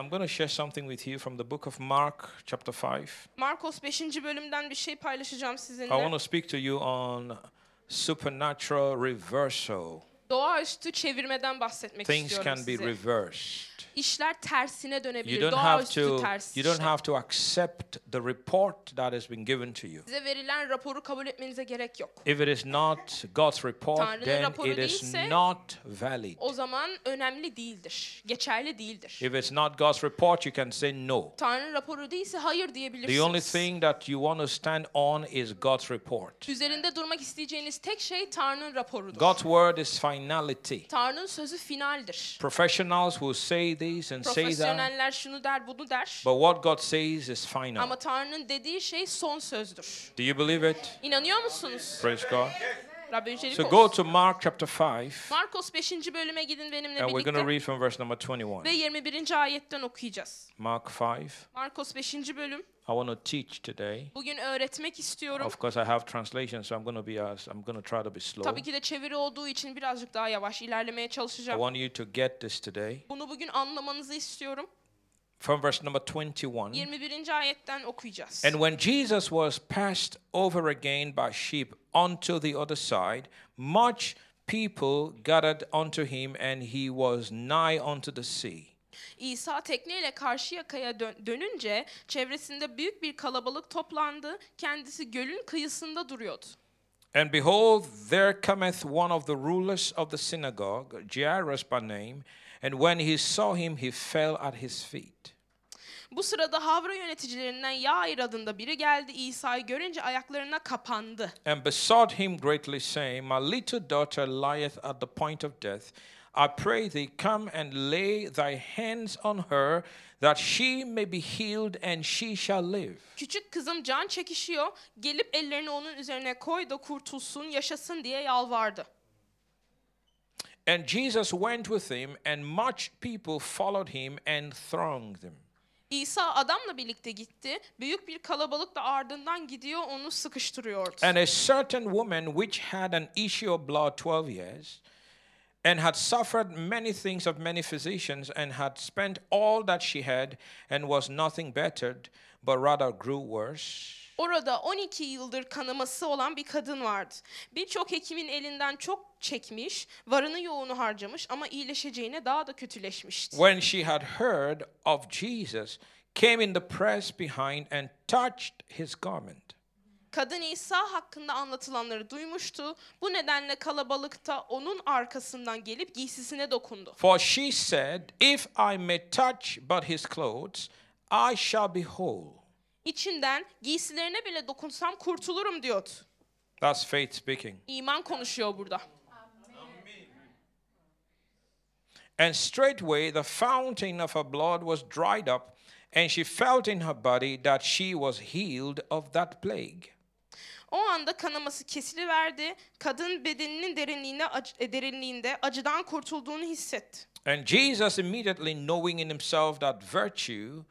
I'm going to share something with you from the book of Mark, chapter 5. Markos 5. bölümden bir şey paylaşacağım I want to speak to you on supernatural reversal. Doğaüstü çevirmeden bahsetmek Things istiyorum can be size. reversed. İşler tersine You dönebilir. don't have Doğaüstü to ters you don't işler. have to accept the report that has been given to you. Size verilen raporu kabul etmenize gerek yok. If it is not God's report, Tanrı'nın then raporu it is değilse- not valid. O zaman önemli değildir. Geçerli değildir. If it's not God's report, you can say no. Tanrı raporu değilse hayır The only diyebilirsiniz. thing that you want to stand on is God's report. Üzerinde durmak isteyeceğiniz tek şey Tanrı'nın raporudur. God's word is finality. Tanrı'nın sözü finaldir. Professionals will say this and say that, Profesyoneller şunu der, bunu der. but what God says is final. Ama Tanrı'nın dediği şey son sözdür. Do you believe it? İnanıyor musunuz? Praise God. Rabbi yücelik So olsun. go to Mark chapter 5, Markos 5. bölüme gidin benimle and we're going to birlikte read from verse number ve 21. 21. ayetten okuyacağız. Mark 5. Markos 5. bölüm. I want to teach today. Bugün öğretmek istiyorum. Of course, I have translation, so I'm going to be as I'm going to try to be slow. Tabii ki de çeviri olduğu için birazcık daha yavaş ilerlemeye çalışacağım. I want you to get this today. Bunu bugün anlamanızı istiyorum. From verse number 21. 21. ayetten okuyacağız. And when Jesus was passed over again by sheep unto the other side, much people gathered unto him, and he was nigh unto the sea. İsa tekneyle karşı yakaya dön- dönünce çevresinde büyük bir kalabalık toplandı. Kendisi gölün kıyısında duruyordu. And behold, there cometh one of the rulers of the synagogue, Jairus by name, and when he saw him, he fell at his feet. Bu sırada Havra yöneticilerinden Yair adında biri geldi. İsa'yı görünce ayaklarına kapandı. and besought him greatly, saying, My little daughter lieth at the point of death. I pray thee, come and lay thy hands on her, that she may be healed, and she shall live. Küçük kızım can çekişiyor. Gelip ellerini onun üzerine koy da kurtulsun, yaşasın diye yalvardı. And Jesus went with him, and much people followed him and thronged him. İsa adamla birlikte gitti. Büyük bir kalabalık da ardından gidiyor onu sıkıştırıyordu. And a certain woman which had an issue of blood twelve years, and had suffered many things of many physicians, and had spent all that she had, and was nothing bettered, but rather grew worse. Orada 12 yıldır kanaması olan bir kadın vardı. Birçok hekimin elinden çok çekmiş, varını yoğunu harcamış ama iyileşeceğine daha da kötüleşmişti. when she had heard of Jesus, came in the press behind and touched his garment. Kadın İsa hakkında anlatılanları duymuştu. Bu nedenle kalabalıkta onun arkasından gelip giysisine dokundu. For she said, If I may touch but his clothes, I shall be whole. İçinden giysilerine bile dokunsam kurtulurum diyordu. That's faith speaking. İman konuşuyor burada. And straightway the fountain of her blood was dried up, and she felt in her body that she was healed of that plague. O anda kanaması kesiliverdi. Kadın bedeninin derinliğine, e, derinliğinde acıdan kurtulduğunu hissetti. And Jesus, immediately knowing in himself that virtue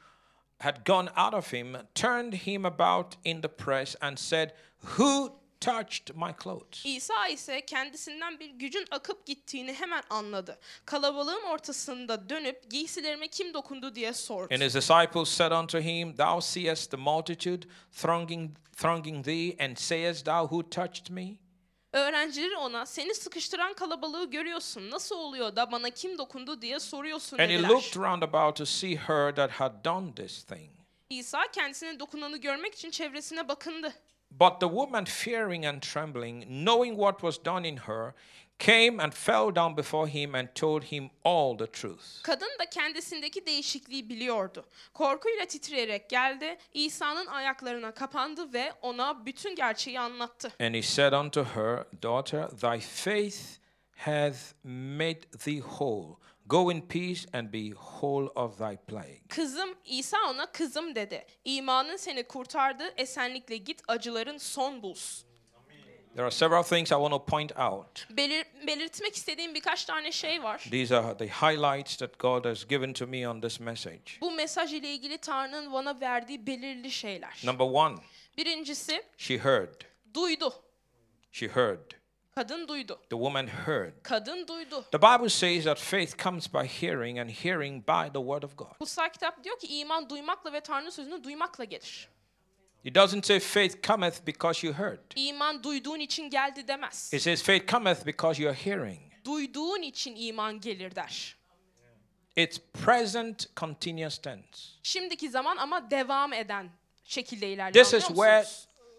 had gone out of him, turned him about in the press and said, Who touched my clothes? İsa ise kendisinden bir gücün akıp gittiğini hemen anladı. Kalabalığın ortasında dönüp giysilerime kim dokundu diye sordu. And his disciples said unto him, Thou seest the multitude thronging, thronging thee, and sayest thou, Who touched me? Öğrencileri ona seni sıkıştıran kalabalığı görüyorsun. Nasıl oluyor da bana kim dokundu diye soruyorsun And he dediler. looked round about to see her that had done this thing. İsa kendisine dokunanı görmek için çevresine bakındı. But the woman, fearing and trembling, knowing what was done in her, came and fell down before him and told him all the truth. Kadın da kendisindeki değişikliği biliyordu. Korkuyla titreyerek geldi, İsa'nın ayaklarına kapandı ve ona bütün gerçeği anlattı. And he said unto her, Daughter, thy faith hath made thee whole. Go in peace and be whole of thy plague. Kızım, İsa ona kızım dedi. İmanın seni kurtardı, esenlikle git acıların son bulsun. There are several things I want to point out. Belir- belirtmek istediğim birkaç tane şey var. These are the highlights that God has given to me on this message. Bu mesaj ile ilgili Tanrı'nın bana verdiği belirli şeyler. Number one, Birincisi, she heard. duydu. She heard. Kadın duydu. The woman heard. Kadın duydu. The Bible says that faith comes by hearing, and hearing by the word of God. Kutsal kitap diyor ki iman duymakla ve Tanrı'nın sözünü duymakla gelir. It doesn't say faith cometh because you heard. İman duyduğun için geldi demez. It says faith cometh because you are hearing. Duyduğun için iman gelir der. It's present continuous tense. Şimdiki zaman ama devam eden şekilde ilerliyor. This is where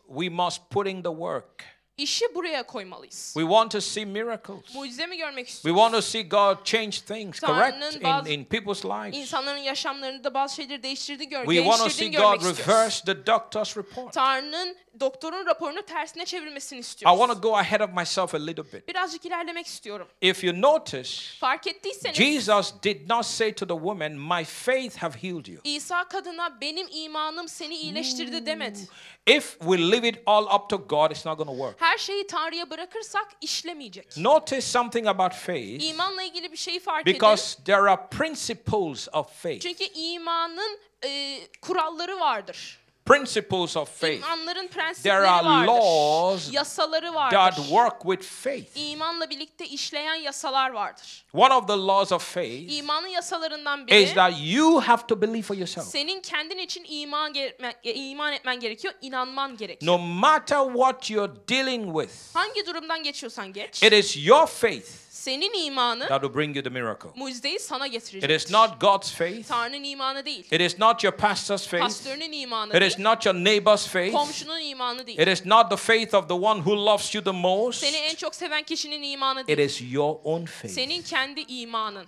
we must put in the work. İşi buraya koymalıyız. We want to see miracles. Mucize mi görmek We istiyoruz? want to see God change things, correct, in, in people's lives. İnsanların yaşamlarında bazı şeyleri değiştirdi gör, We want to see God reverse the doctor's report. Tanrı'nın doktorun raporunu tersine çevirmesini I istiyoruz. want to go ahead of myself a little bit. Birazcık ilerlemek istiyorum. If you notice, Fark ettiyseniz Jesus did not say to the woman, My faith have healed you. İsa kadına benim imanım seni iyileştirdi demedi. If we leave it all up to God, it's not going to work. Her şeyi Tanrı'ya bırakırsak işlemeyecek. Notice something about faith İmanla ilgili bir şeyi fark edin. because there are principles of faith. Çünkü imanın e, kuralları vardır. Principles of faith İmanların There prensipleri are vardır. laws Yasaları vardır. that work with faith. İmanla birlikte işleyen yasalar vardır. One of the laws of faith İmanın yasalarından is biri that you have to believe for yourself. senin kendin için iman gerekme- e, iman etmen gerekiyor, inanman gerekiyor. No matter what you're dealing with, Hangi durumdan geçiyorsan geç. it is your faith Senin imanı that will bring you the miracle. mucizeyi sana It getirecek. is not God's faith. Tanrı'nın imanı değil. It is not your pastor's faith. Pastörünün imanı It değil. is not your neighbor's faith. Komşunun imanı değil. It is not the faith of the one who loves you the most. Seni en çok seven kişinin imanı It değil. is your own faith. Senin kendi imanın.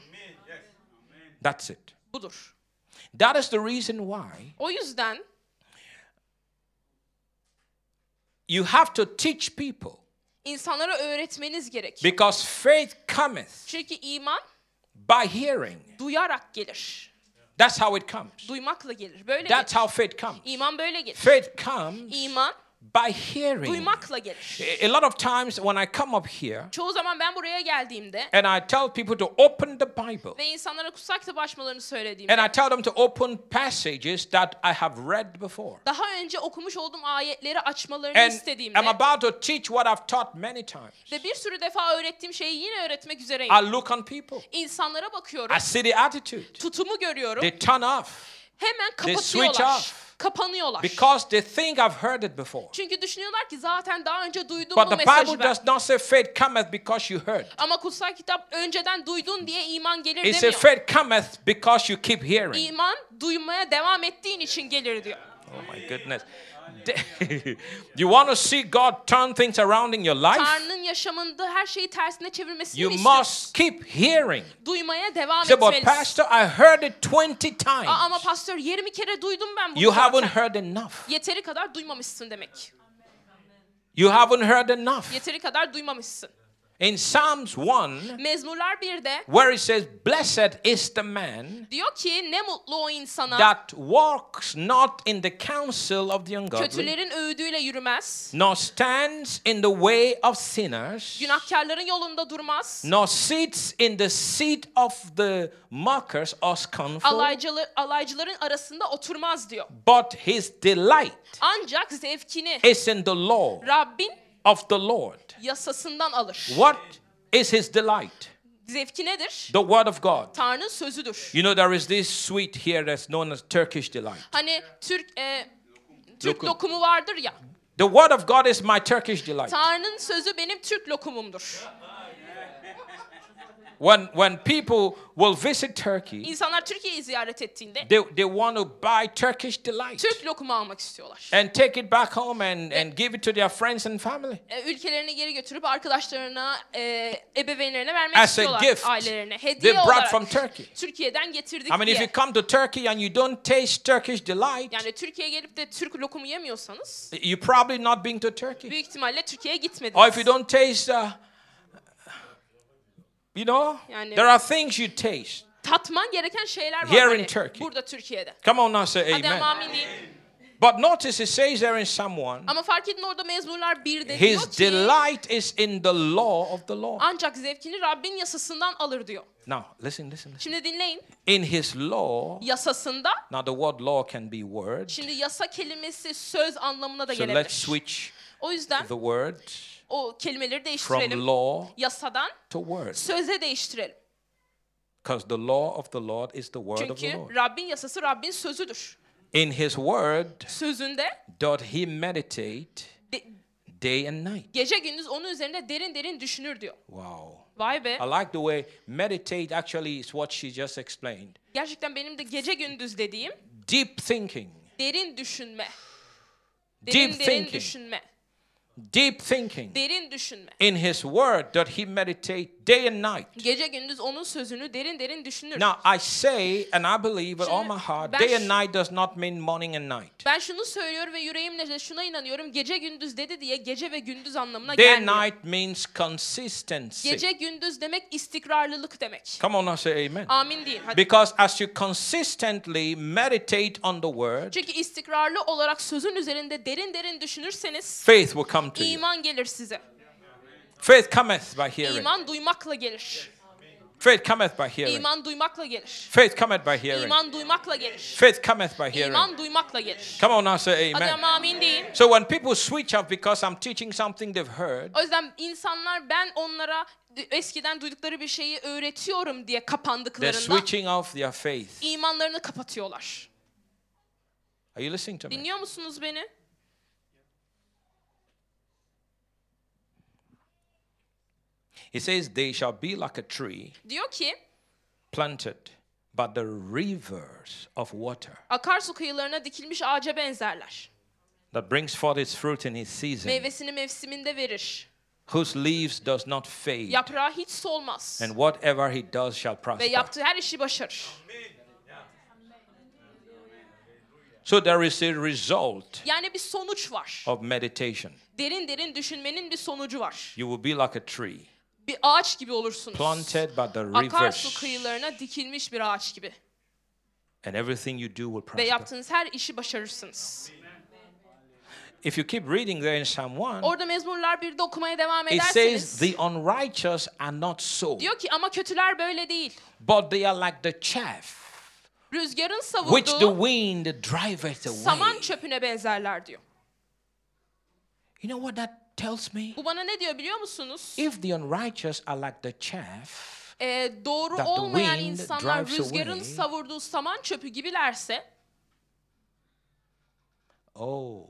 That's it. Budur. That is the reason why O yüzden you have to teach people insanlara öğretmeniz gerekiyor. because faith cometh Çünkü iman by hearing. duyarak gelir. That's how it comes. Duymakla gelir. Böyle That's gelir. how faith comes. İman böyle gelir. Faith comes İman by hearing. duymakla gelir. A lot of times when I come up here Çoğu zaman ben buraya geldiğimde and I tell people to open the Bible ve insanlara kutsal kitap açmalarını and söylediğimde I tell them to open passages that I have read before. daha önce okumuş olduğum ayetleri açmalarını And istediğimde I'm about to teach what I've taught many times. ve bir sürü defa öğrettiğim şeyi yine öğretmek üzereyim. I look on people. İnsanlara bakıyorum, I see the attitude. tutumu görüyorum, They turn off hemen They switch kapatıyorlar. off. Kapanıyorlar. because they think I've heard it before. Çünkü düşünüyorlar ki zaten daha önce duydum But bu the mesajı Bible ben. does not say faith cometh because you heard. Ama kutsal kitap önceden duydun diye iman gelir It says demiyor. faith cometh because you keep hearing. İman duymaya devam ettiğin için gelir diyor. Oh my goodness. you want to see God turn things around in your life? Tanrı'nın yaşamında her şeyi tersine çevirmesini You must keep hearing. Duymaya devam Say, but etmelisin. Pastor, I heard it 20 Aa, ama times. pastör 20 kere duydum ben bunu You zaten. haven't heard enough. Yeteri kadar duymamışsın demek. You haven't heard enough. Yeteri kadar duymamışsın. In Psalms 1, Mezmurlar 1'de where it says, Blessed is the man diyor ki ne mutlu o insana that walks not in the counsel of the ungodly, kötülerin öğüdüyle yürümez, nor stands in the way of sinners, günahkarların yolunda durmaz, nor sits in the seat of the mockers or scornful, alaycılar, alaycıların arasında oturmaz diyor. but his delight Ancak zevkini is in the law Rabbin of the Lord. Yasasından alır. What is his delight? Zevki nedir? The word of God. Tanrı'nın sözüdür. You know, there is this sweet here that's known as Turkish delight. Hani Türk e, Türk Lokum. lokumu vardır ya. The word of God is my Turkish delight. Tanrı'nın sözü benim Türk lokumumdur. When, when people will visit Turkey, İnsanlar Türkiye'yi ziyaret ettiğinde they, they want to buy Turkish delight Türk lokumu almak istiyorlar. and take it back home and, and give it to their friends and family. E, ülkelerine geri götürüp arkadaşlarına, e, ebeveynlerine vermek As a istiyorlar gift ailelerine. they Hediye brought olarak from Turkey. Türkiye'den getirdik I mean, if diye. you come to Turkey and you don't taste Turkish delight, Yani Türkiye'ye gelip de Türk lokumu yemiyorsanız you're probably not been to Turkey. büyük ihtimalle Türkiye'ye Or gitmediniz. if you don't taste, uh, you know, Yani- there are things you taste. Tatman gereken şeyler var Here hani in Turkey. burada Türkiye'de. Come on now, say Hadi amen. amin deyin. But notice it says there in someone, Ama fark edin orada mezmurlar 1'de diyor his ki delight is in the law of the Lord. ancak zevkini Rabbin yasasından alır diyor. Now, listen, listen, listen. Şimdi dinleyin. In his law, Yasasında now the word law can be word. şimdi yasa kelimesi söz anlamına da So let's gelebilir. switch O yüzden the word. O kelimeleri from değiştirelim. law Yasadan to word. söze değiştirelim. Because the law of the Lord is the word of the Çünkü Lord. Rabbin yasası Rabbin sözüdür. In his word Sözünde doth he meditate de- day and night. gece gündüz onun üzerinde derin derin düşünür diyor. Wow. Vay be. I like the way meditate actually is what she just explained. Gerçekten benim de gece gündüz dediğim Deep thinking. derin düşünme. Deep Derin derin thinking. düşünme. Deep thinking. Derin düşünme. In his word doth he meditate day and night. Gece gündüz onun sözünü derin derin düşünür. Now I say and I believe with all my heart, day and night does not mean morning and night. Ben şunu söylüyorum ve yüreğimle de şuna inanıyorum. Gece gündüz dedi diye gece ve gündüz anlamına Day and gelmiyor. night means consistency. Gece gündüz demek istikrarlılık demek. Come on now say amen. Amin deyin. Hadi. Because as you consistently meditate on the word, Çünkü istikrarlı olarak sözün üzerinde derin derin düşünürseniz faith will come to you. iman gelir size. Faith cometh by hearing. İman duymakla gelir. Faith cometh by hearing. İman duymakla gelir. Faith cometh by hearing. İman duymakla gelir. Faith cometh by hearing. İman duymakla gelir. Come on now say Hadi amen. ama amin deyin. So when people switch up because I'm teaching something they've heard, O yüzden insanlar ben onlara eskiden duydukları bir şeyi öğretiyorum diye they're kapandıklarında switching off their faith. imanlarını kapatıyorlar. Are you listening to me? Dinliyor musunuz beni? He says, They shall be like a tree Diyor ki planted by the rivers of water akarsu kıyılarına dikilmiş ağaca benzerler. that brings forth its fruit in its season, Meyvesini mevsiminde verir. whose leaves does not fade, Yaprağı hiç solmaz. and whatever he does shall Ve prosper. yaptığı her işi başarır. So there is a result Yani bir sonuç var. of meditation. Derin derin düşünmenin bir sonucu var. You will be like a tree Bir ağaç gibi olursunuz. planted by the Akarsu rivers, kıyılarına dikilmiş bir ağaç gibi. and everything you do will Ve prosper. yaptığınız her işi başarırsınız. If you keep reading there in Psalm 1, Orada Mezmurlar 1'de okumaya devam it says, ederseniz The unrighteous are not so, diyor ki ama kötüler böyle değil. but they are like the chaff Rüzgarın which the savurduğu wind driveth saman away. çöpüne benzerler diyor. You know what that tells me? Bu bana ne diyor biliyor musunuz? If the unrighteous are like the chaff, Ee, doğru that the olmayan wind insanlar rüzgarın away. savurduğu saman çöpü gibilerse oh,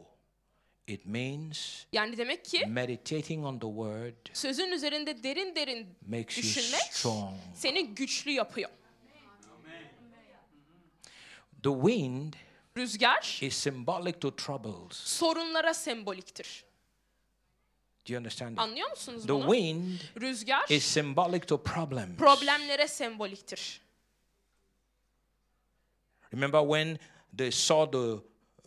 it means yani demek ki meditating on the word sözün üzerinde derin derin makes you düşünmek strong. seni güçlü yapıyor. The wind Rüzgar is symbolic to troubles. sorunlara semboliktir. Do you understand? that? Anlıyor musunuz The bunu? wind Rüzgar is symbolic to problems. problemlere semboliktir. Remember when they saw the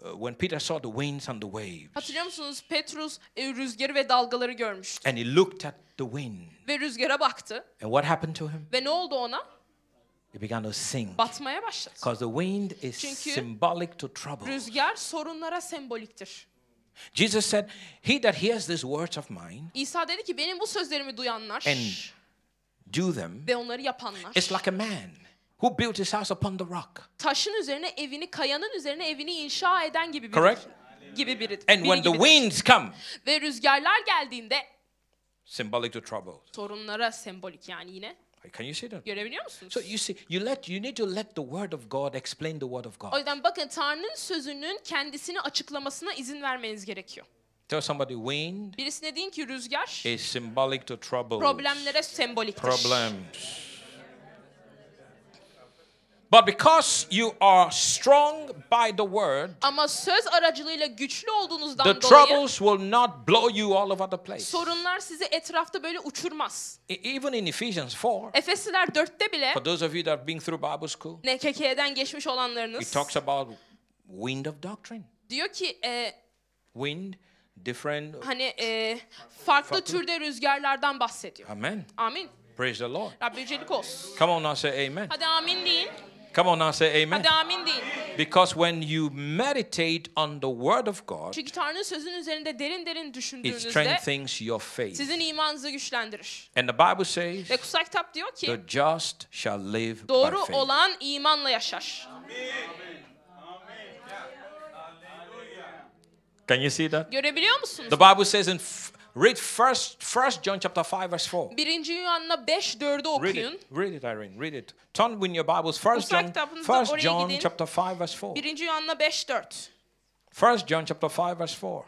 uh, when Peter saw the winds and the waves Hatırlıyor musunuz? Petrus e, rüzgarı ve dalgaları görmüştü. and he looked at the wind Ve rüzgara baktı. and what happened to him? Ve ne oldu ona? He began to sink Batmaya başladı. because the wind is Çünkü symbolic to trouble. Rüzgar sorunlara semboliktir. Jesus said, "He that hears these words of mine İsa dedi ki benim bu sözlerimi duyanlar and do them ve onları yapanlar is like a man who built his house upon the rock." taşın üzerine evini, kayanın üzerine evini inşa eden gibi biri. Correct. Gibi biri. And biri when the winds come, Ve rüzgarlar geldiğinde symbolic to trouble. sorunlara sembolik yani yine. Can you see that? Görebiliyor musunuz? So you see, you let you need to let the word of God explain the word of O God. yüzden bakın Tanrı'nın sözünün kendisini açıklamasına izin vermeniz gerekiyor. Tell somebody, wind Birisine deyin ki rüzgar is symbolic to trouble. problemlere semboliktir. Problems. But because you are strong by the word, Ama söz aracılığıyla güçlü olduğunuzdan the dolayı troubles will not blow you all over the place. sorunlar sizi etrafta böyle uçurmaz. E- Even in Ephesians 4, Efesliler 4'te bile for those of you that have been through Bible school, NKK'den geçmiş it olanlarınız talks about wind of doctrine. diyor ki e, Wind, different. hani e, farklı Farklı. türde rüzgarlardan bahsediyor. Amen. Amin. Praise the Lord. Rabbi yücelik olsun. Come on now, say amen. Hadi amin deyin. Come on now, say amen. Hadi amin deyin. Because when you meditate on the word of God, Çünkü Tanrı'nın sözün üzerinde derin derin it düşündüğünüzde strengthens your faith. sizin imanınızı güçlendirir. And the Bible says, Ve kutsal kitap diyor ki the just shall live by doğru faith. olan imanla yaşar. Can you see that? Görebiliyor musunuz? The Bible says in F- Read first, first John chapter 5, verse 4. 1. Yuhanna 5 4'ü Read okuyun. it. Read it, Irene. Read it. Turn in your Bibles. First Kutsal John, first oraya John gidin. chapter 5, verse 4. 1. Yuhanna 5 4. First John chapter 5, verse 4.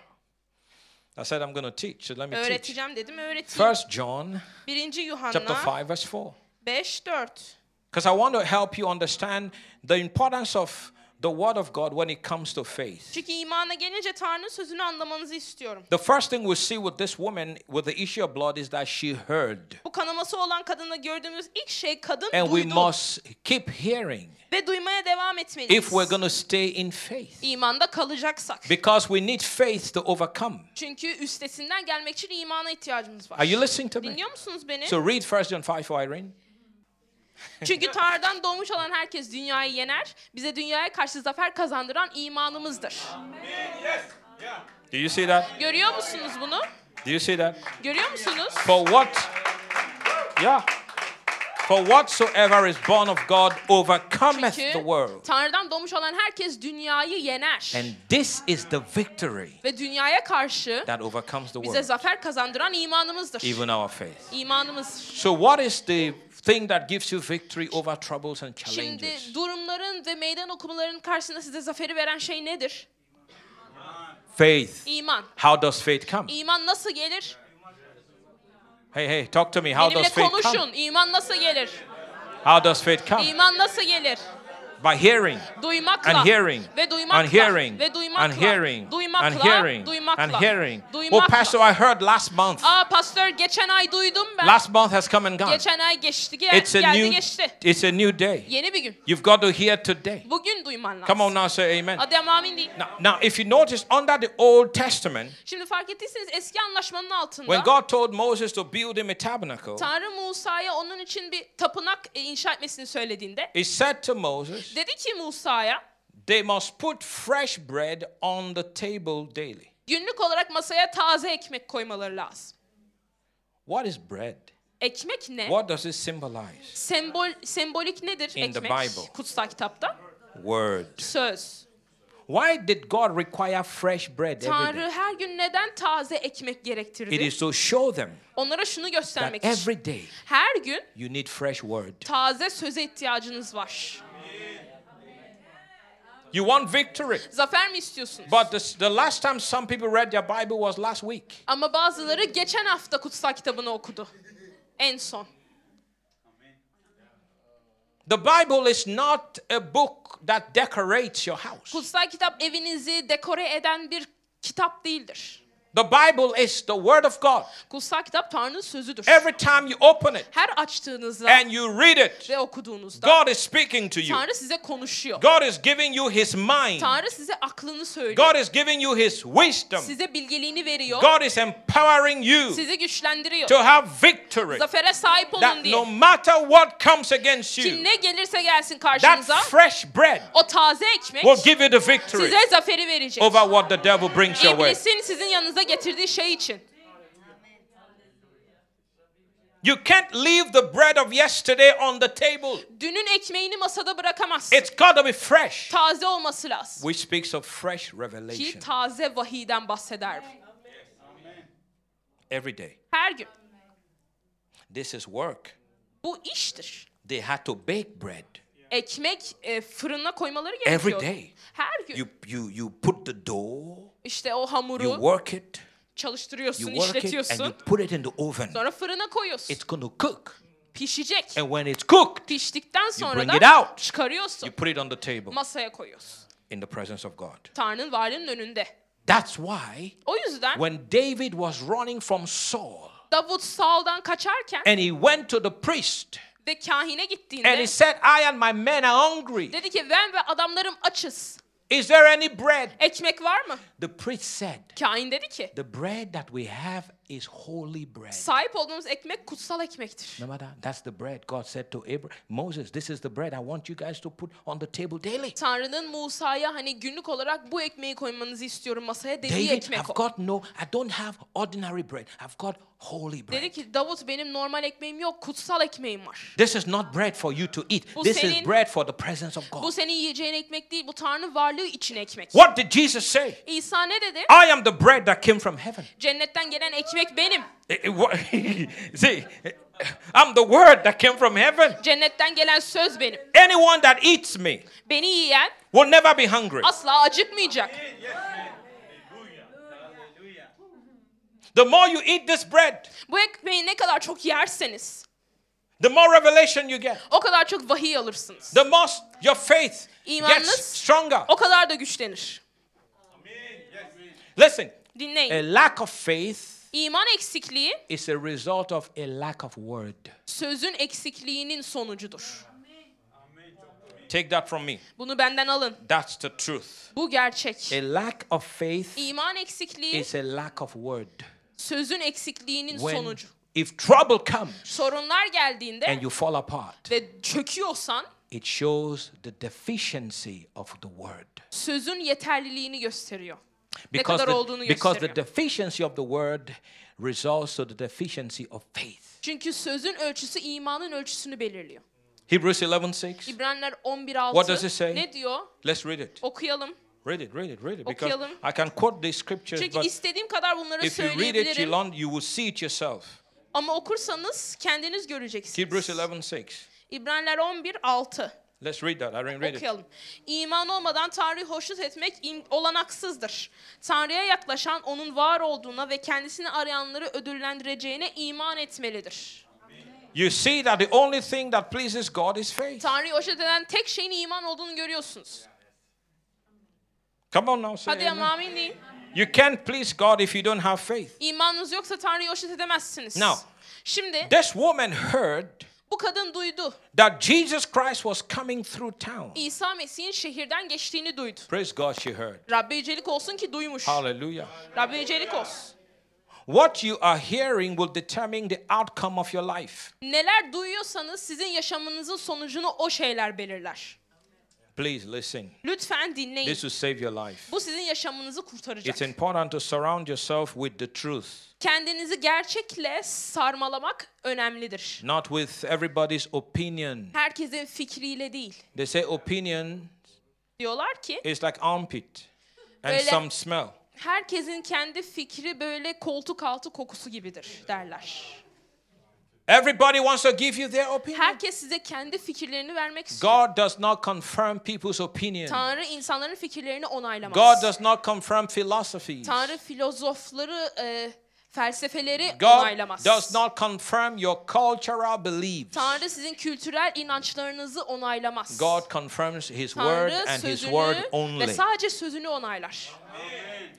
I said I'm going to teach, so let me teach. Öğreteceğim dedim öğreteyim. First John 1. chapter Yuhanna 5, verse 4. 5 4. Because I want to help you understand the importance of the Word of God when it comes to faith. Çünkü imana gelince Tanrı'nın sözünü anlamanızı istiyorum. The first thing we see with this woman with the issue of blood is that she heard. Bu kanaması olan kadında gördüğümüz ilk şey kadın And we duydu. must keep hearing Ve duymaya devam etmeliyiz. if we're going to stay in faith. İmanda kalacaksak. Because we need faith to overcome. Çünkü üstesinden gelmek için imana ihtiyacımız var. Are you listening to me? Dinliyor musunuz beni? So read 1 John 5 for Irene. Çünkü Tanrı'dan doğmuş olan herkes dünyayı yener. Bize dünyaya karşı zafer kazandıran imanımızdır. Do you see that? Görüyor musunuz bunu? Do you see that? Görüyor musunuz? For what? Yeah. For whatsoever is born of God overcometh the Çünkü world. Tanrı'dan doğmuş olan herkes dünyayı yener. And this is the victory Ve dünyaya karşı that overcomes the bize world, zafer kazandıran imanımızdır. even our faith. İmanımız. So, what is the thing that gives you victory over troubles and challenges? Şimdi durumların ve meydan okumaların karşısında size zaferi veren şey nedir? Faith. İman. How does faith come? İman nasıl gelir? Hey, hey, talk to me. How Benimle does faith come? konuşun. İman nasıl gelir? How does faith come? İman nasıl gelir? By hearing. And hearing. And hearing. And hearing. And hearing. And hearing. Oh. Pastor, I heard last month. Ah, Aa pastör geçen ay duydum ben. Last month has come and gone. Geçen ay geçti. Gel, It's a geldi new geçti. it's a new day. Yeni bir gün. You've got to hear today. Bugün duyman lazım. Come on now, say amen. Hadi ama amin deyin. Now, now, if you notice under the Old Testament, Şimdi fark ettiyseniz eski anlaşmanın altında when God told Moses to build him a tabernacle, Tanrı Musa'ya onun için bir tapınak inşa etmesini söylediğinde he said to Moses, dedi ki Musa'ya they must put fresh bread on the table daily. günlük olarak masaya taze ekmek koymaları lazım. What is bread? Ekmek ne? What does it symbolize? Sembol sembolik nedir In the ekmek? Bible. Kutsal kitapta Word. söz. Why did God require fresh bread every Tanrı day? her gün neden taze ekmek gerektirdi? It is to show them Onlara şunu that göstermek için. every day Her gün you need fresh word. taze söze ihtiyacınız var. You want victory. Zafer mi istiyorsunuz? But the, the last time some people read their Bible was last week. Ama bazıları geçen hafta kutsal kitabını okudu. En son. The Bible is not a book that decorates your house. Kutsal kitap evinizi dekore eden bir kitap değildir. The Bible is the Word of God. Kutsal kitap Tanrı'nın sözüdür. Every time you open it Her açtığınızda and you read it, ve okuduğunuzda God is speaking to you. Tanrı size konuşuyor. God is giving you His mind. Tanrı size aklını söylüyor. God is giving you His wisdom. Size bilgeliğini veriyor. God is empowering you Sizi güçlendiriyor. to have victory. Zafere sahip olun That diye. no matter what comes against you, ne gelirse gelsin that karşınıza fresh bread o taze ekmek will give you the victory size zaferi verecek. over what the devil brings your way. İblisin sizin yanınıza getirdiği şey için. You can't leave the bread of yesterday on the table. Dünün ekmeğini masada bırakamazsın. It's got to be fresh. Taze olması lazım. Which speaks of fresh revelation. Ki taze vahiden bahseder. every day. Her gün. This is work. Bu iştir. They had to bake bread Ekmek e, fırına koymaları every gerekiyor. day. Her gün. You you you put the dough, işte o hamuru you work it, çalıştırıyorsun, you work it, and işletiyorsun. you put it in the oven. Sonra fırına koyuyorsun. It's to cook, Pişecek. and when it's cooked, Piştikten sonra bring da it out. çıkarıyorsun. you put it on the table Masaya koyuyorsun. in the presence of God. Tanrı'nın varlığının önünde. That's why O yüzden when David was running from Saul Davut Saul'dan kaçarken and he went to the priest ve kahine and gittiğinde he said, I and my men are hungry. dedi ki ben ve adamlarım açız. Is there any bread? Ekmek var mı? The priest said, Kahin dedi ki The bread that we have is holy bread. sahip olduğumuz ekmek kutsal ekmektir. No matter, that's the bread God said to Abraham, Moses, this is the bread I want you guys to put on the table daily. Tanrı'nın Musa'ya hani günlük olarak bu ekmeği koymanızı istiyorum masaya dediği David, ekmek I've o. got no, I don't have ordinary bread. I've got holy bread. Dedi ki Davut benim normal ekmeğim yok kutsal ekmeğim var. This is not bread for you to eat. Bu This is senin- bread for the presence of Bu God. senin yiyeceğin ekmek değil bu Tanrı varlığı için ekmek. What did Jesus say? İsa ne dedi? I am the bread that came from heaven. Cennetten gelen ekmek benim. İt wa- See, I'm the word that came from heaven. Cennetten gelen söz benim. Anyone that eats me Beni yiyen will never be hungry. asla acıkmayacak. The more you eat this bread, Bu ekmeği ne kadar çok yerseniz the more revelation you get. o kadar çok vahiy alırsınız. The more your faith İmanınız gets stronger. o kadar da güçlenir. Listen, Dinleyin. a lack of faith İman eksikliği is a result of a lack of word. sözün eksikliğinin sonucudur. Take that from me. Bunu benden alın. That's the truth. Bu gerçek. A lack of faith İman eksikliği is a lack of word. Sözün eksikliğinin When sonucu. if trouble comes Sorunlar geldiğinde and you fall apart, ve çöküyorsan it shows the deficiency of the word. sözün yeterliliğini gösteriyor. Ne Because kadar the, olduğunu because the gösteriyor. deficiency of the word results to the deficiency of faith. Çünkü sözün ölçüsü imanın ölçüsünü belirliyor. Hebrews 11:6. İbraniler What does 11.6 it say? ne diyor? Let's read it. Okuyalım. Read it, read it, read it. Because Okuyalım. I can quote these scriptures, Çünkü but istediğim kadar bunları if you read it, söyleyebilirim. Yolande, you will see it yourself. Ama okursanız kendiniz göreceksiniz. Hebrews 11:6. İbraniler 11.6 Let's read that. I didn't read it. Okuyalım. İman olmadan Tanrı'yı hoşnut etmek im- olanaksızdır. Tanrı'ya yaklaşan onun var olduğuna ve kendisini arayanları ödüllendireceğine iman etmelidir. You see that the only thing that pleases God is faith. Tanrı'yı hoşnut eden tek şeyin iman olduğunu görüyorsunuz. Come on now, say Hadi ama amen. amin deyin. You can't please God if you don't have faith. İmanınız yoksa Tanrı'yı hoşnut edemezsiniz. Now. Şimdi This woman heard bu kadın duydu. that Jesus Christ was coming through town. İsa Mesih'in şehirden geçtiğini duydu. Praise God, she heard. Rabbe yücelik olsun ki duymuş. Hallelujah. Rabbe yücelik olsun. What you are hearing will determine the outcome of your life. Neler duyuyorsanız sizin yaşamınızın sonucunu o şeyler belirler. Please listen. Lütfen dinleyin. This will save your life. Bu sizin yaşamınızı kurtaracak. It's important to surround yourself with the truth, Kendinizi gerçekle sarmalamak önemlidir. not with everybody's opinion. Herkesin fikriyle değil. They say opinion Diyorlar ki is like armpit and Öyle. some smell. herkesin kendi fikri böyle koltuk altı kokusu gibidir derler. Everybody wants to give you their opinion. Herkes size kendi fikirlerini vermek istiyor. God does not confirm people's opinion. Tanrı insanların fikirlerini onaylamaz. God does not confirm philosophies. Tanrı filozofları, e, felsefeleri God onaylamaz. does not confirm your cultural beliefs. Tanrı sizin kültürel inançlarınızı onaylamaz. God confirms His word Tanrı and His word ve only. sadece sözünü onaylar.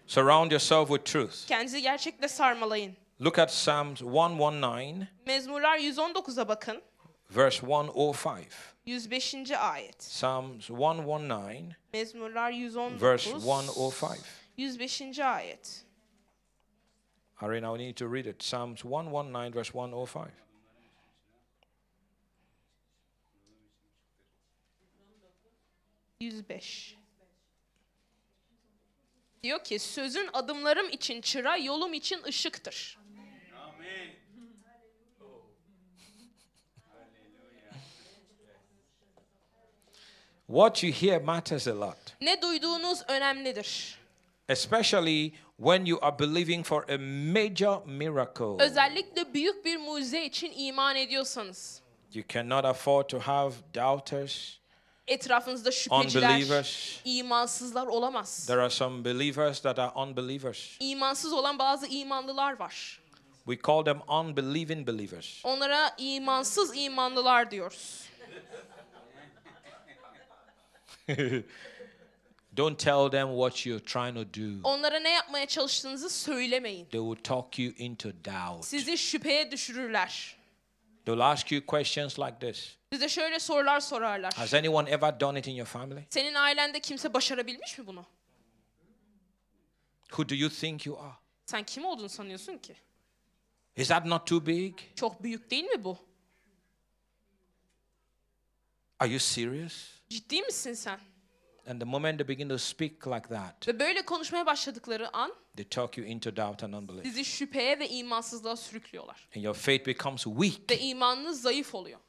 Surround yourself with truth. Kendinizi gerçekle sarmalayın. Look at Psalms 119, Mezmurlar 119'a bakın. verse 105. 105. ayet. Psalms 119, Mezmurlar 119. verse 105. 105. ayet. Arena, we need to read it. Psalms 119, verse 105. %105. Diyor ki sözün adımlarım için çıra, yolum için ışıktır. What you hear matters a lot, Ne duyduğunuz önemlidir. especially when you are believing for a major miracle. Özellikle büyük bir mucize için iman ediyorsanız. You cannot afford to have doubters, Etrafınızda şüpheciler, unbelievers. imansızlar olamaz. There are some believers that are unbelievers. İmansız olan bazı imanlılar var. We call them unbelieving believers. Onlara imansız imanlılar diyoruz. Don't tell them what you're trying to do. Onlara ne yapmaya çalıştığınızı söylemeyin. They will talk you into doubt. Sizi şüpheye düşürürler. They'll ask you questions like this Size şöyle sorular sorarlar. Has anyone ever done it in your family? Senin ailende kimse başarabilmiş mi bunu? Who do you think you are? Sen kim olduğunu sanıyorsun ki? Is that not too big? Çok büyük değil mi bu? Are you serious? Ciddi misin sen? And the moment they begin to speak like that, Ve böyle konuşmaya başladıkları an they talk you into doubt and unbelief. sizi şüpheye ve imansızlığa sürüklüyorlar. And your faith becomes weak. Ve imanınız zayıf oluyor.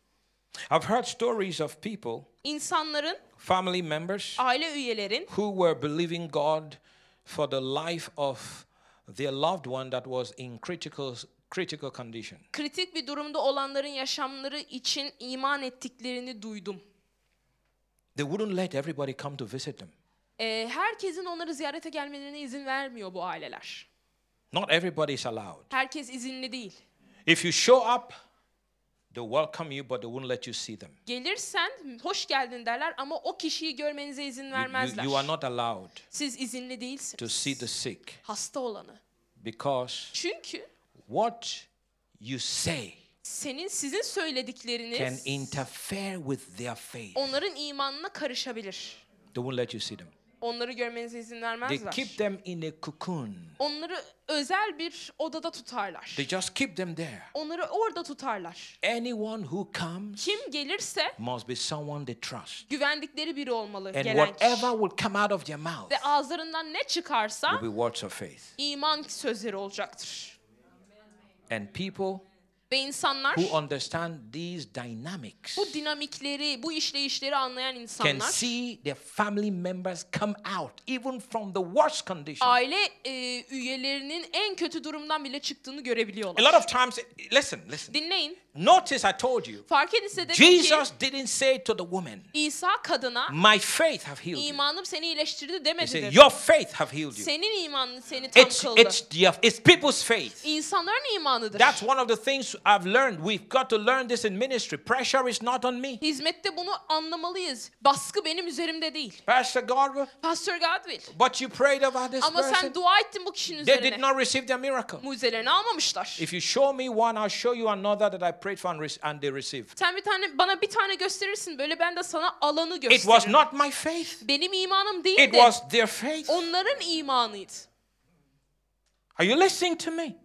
I've heard stories of people, İnsanların, family members, aile üyelerin who were believing God for the life of their loved one that was in critical critical condition. Kritik bir durumda olanların yaşamları için iman ettiklerini duydum. They wouldn't let everybody come to visit them. Ee, herkesin onları ziyarete gelmelerine izin vermiyor bu aileler. Not everybody is allowed. Herkes izinli değil. If you show up, they welcome you, but they won't let you see them. Gelirsen hoş geldin derler ama o kişiyi görmenize izin You- vermezler. You, you are not allowed Siz izinli to değilsiniz. see the sick Hasta olanı. because Çünkü what you say senin sizin can söyledikleriniz interfere with their faith. onların imanına karışabilir. They won't let you see them. Onları görmenize izin They vermezler. keep them in a cocoon. Onları özel bir odada tutarlar. They just keep them there. Onları orada tutarlar. Anyone who comes Kim gelirse must be someone they trust. güvendikleri biri olmalı And gelen whatever kişi. will come out of their mouth Ve ağızlarından ne çıkarsa will be words of faith. iman sözleri olacaktır. And people Ve insanlar who understand these dynamics bu dinamikleri, bu işleyişleri anlayan can insanlar see their family members come out even from the worst condition. aile e, üyelerinin en kötü durumdan bile çıktığını A görebiliyorlar. lot of times, listen, listen. Dinleyin. Notice I told you, Fark edilse dedi ki Jesus didn't say to the woman, İsa kadına My faith have healed you. imanım seni iyileştirdi He demedi said, dedi. Your faith have healed you. Senin imanın seni tam It's, kıldı. it's, the, it's people's faith. İnsanların imanıdır. That's one of the things I've learned. We've got to learn this in ministry. Pressure is not on me. Hizmette bunu anlamalıyız. Baskı benim üzerimde değil. Pastor Godwin, Pastor Godwill. but you prayed about this Ama sen person. dua ettin bu kişinin They did üzerine. not receive their miracle. Mucizelerini almamışlar. If you show me one, I'll show you another that I prayed and, re- and they received. Sen bir tane bana bir tane gösterirsin böyle ben de sana alanı It was gösteririm. not my faith. Benim imanım It değildi. was their faith. Onların imanıydı. Are you listening to me?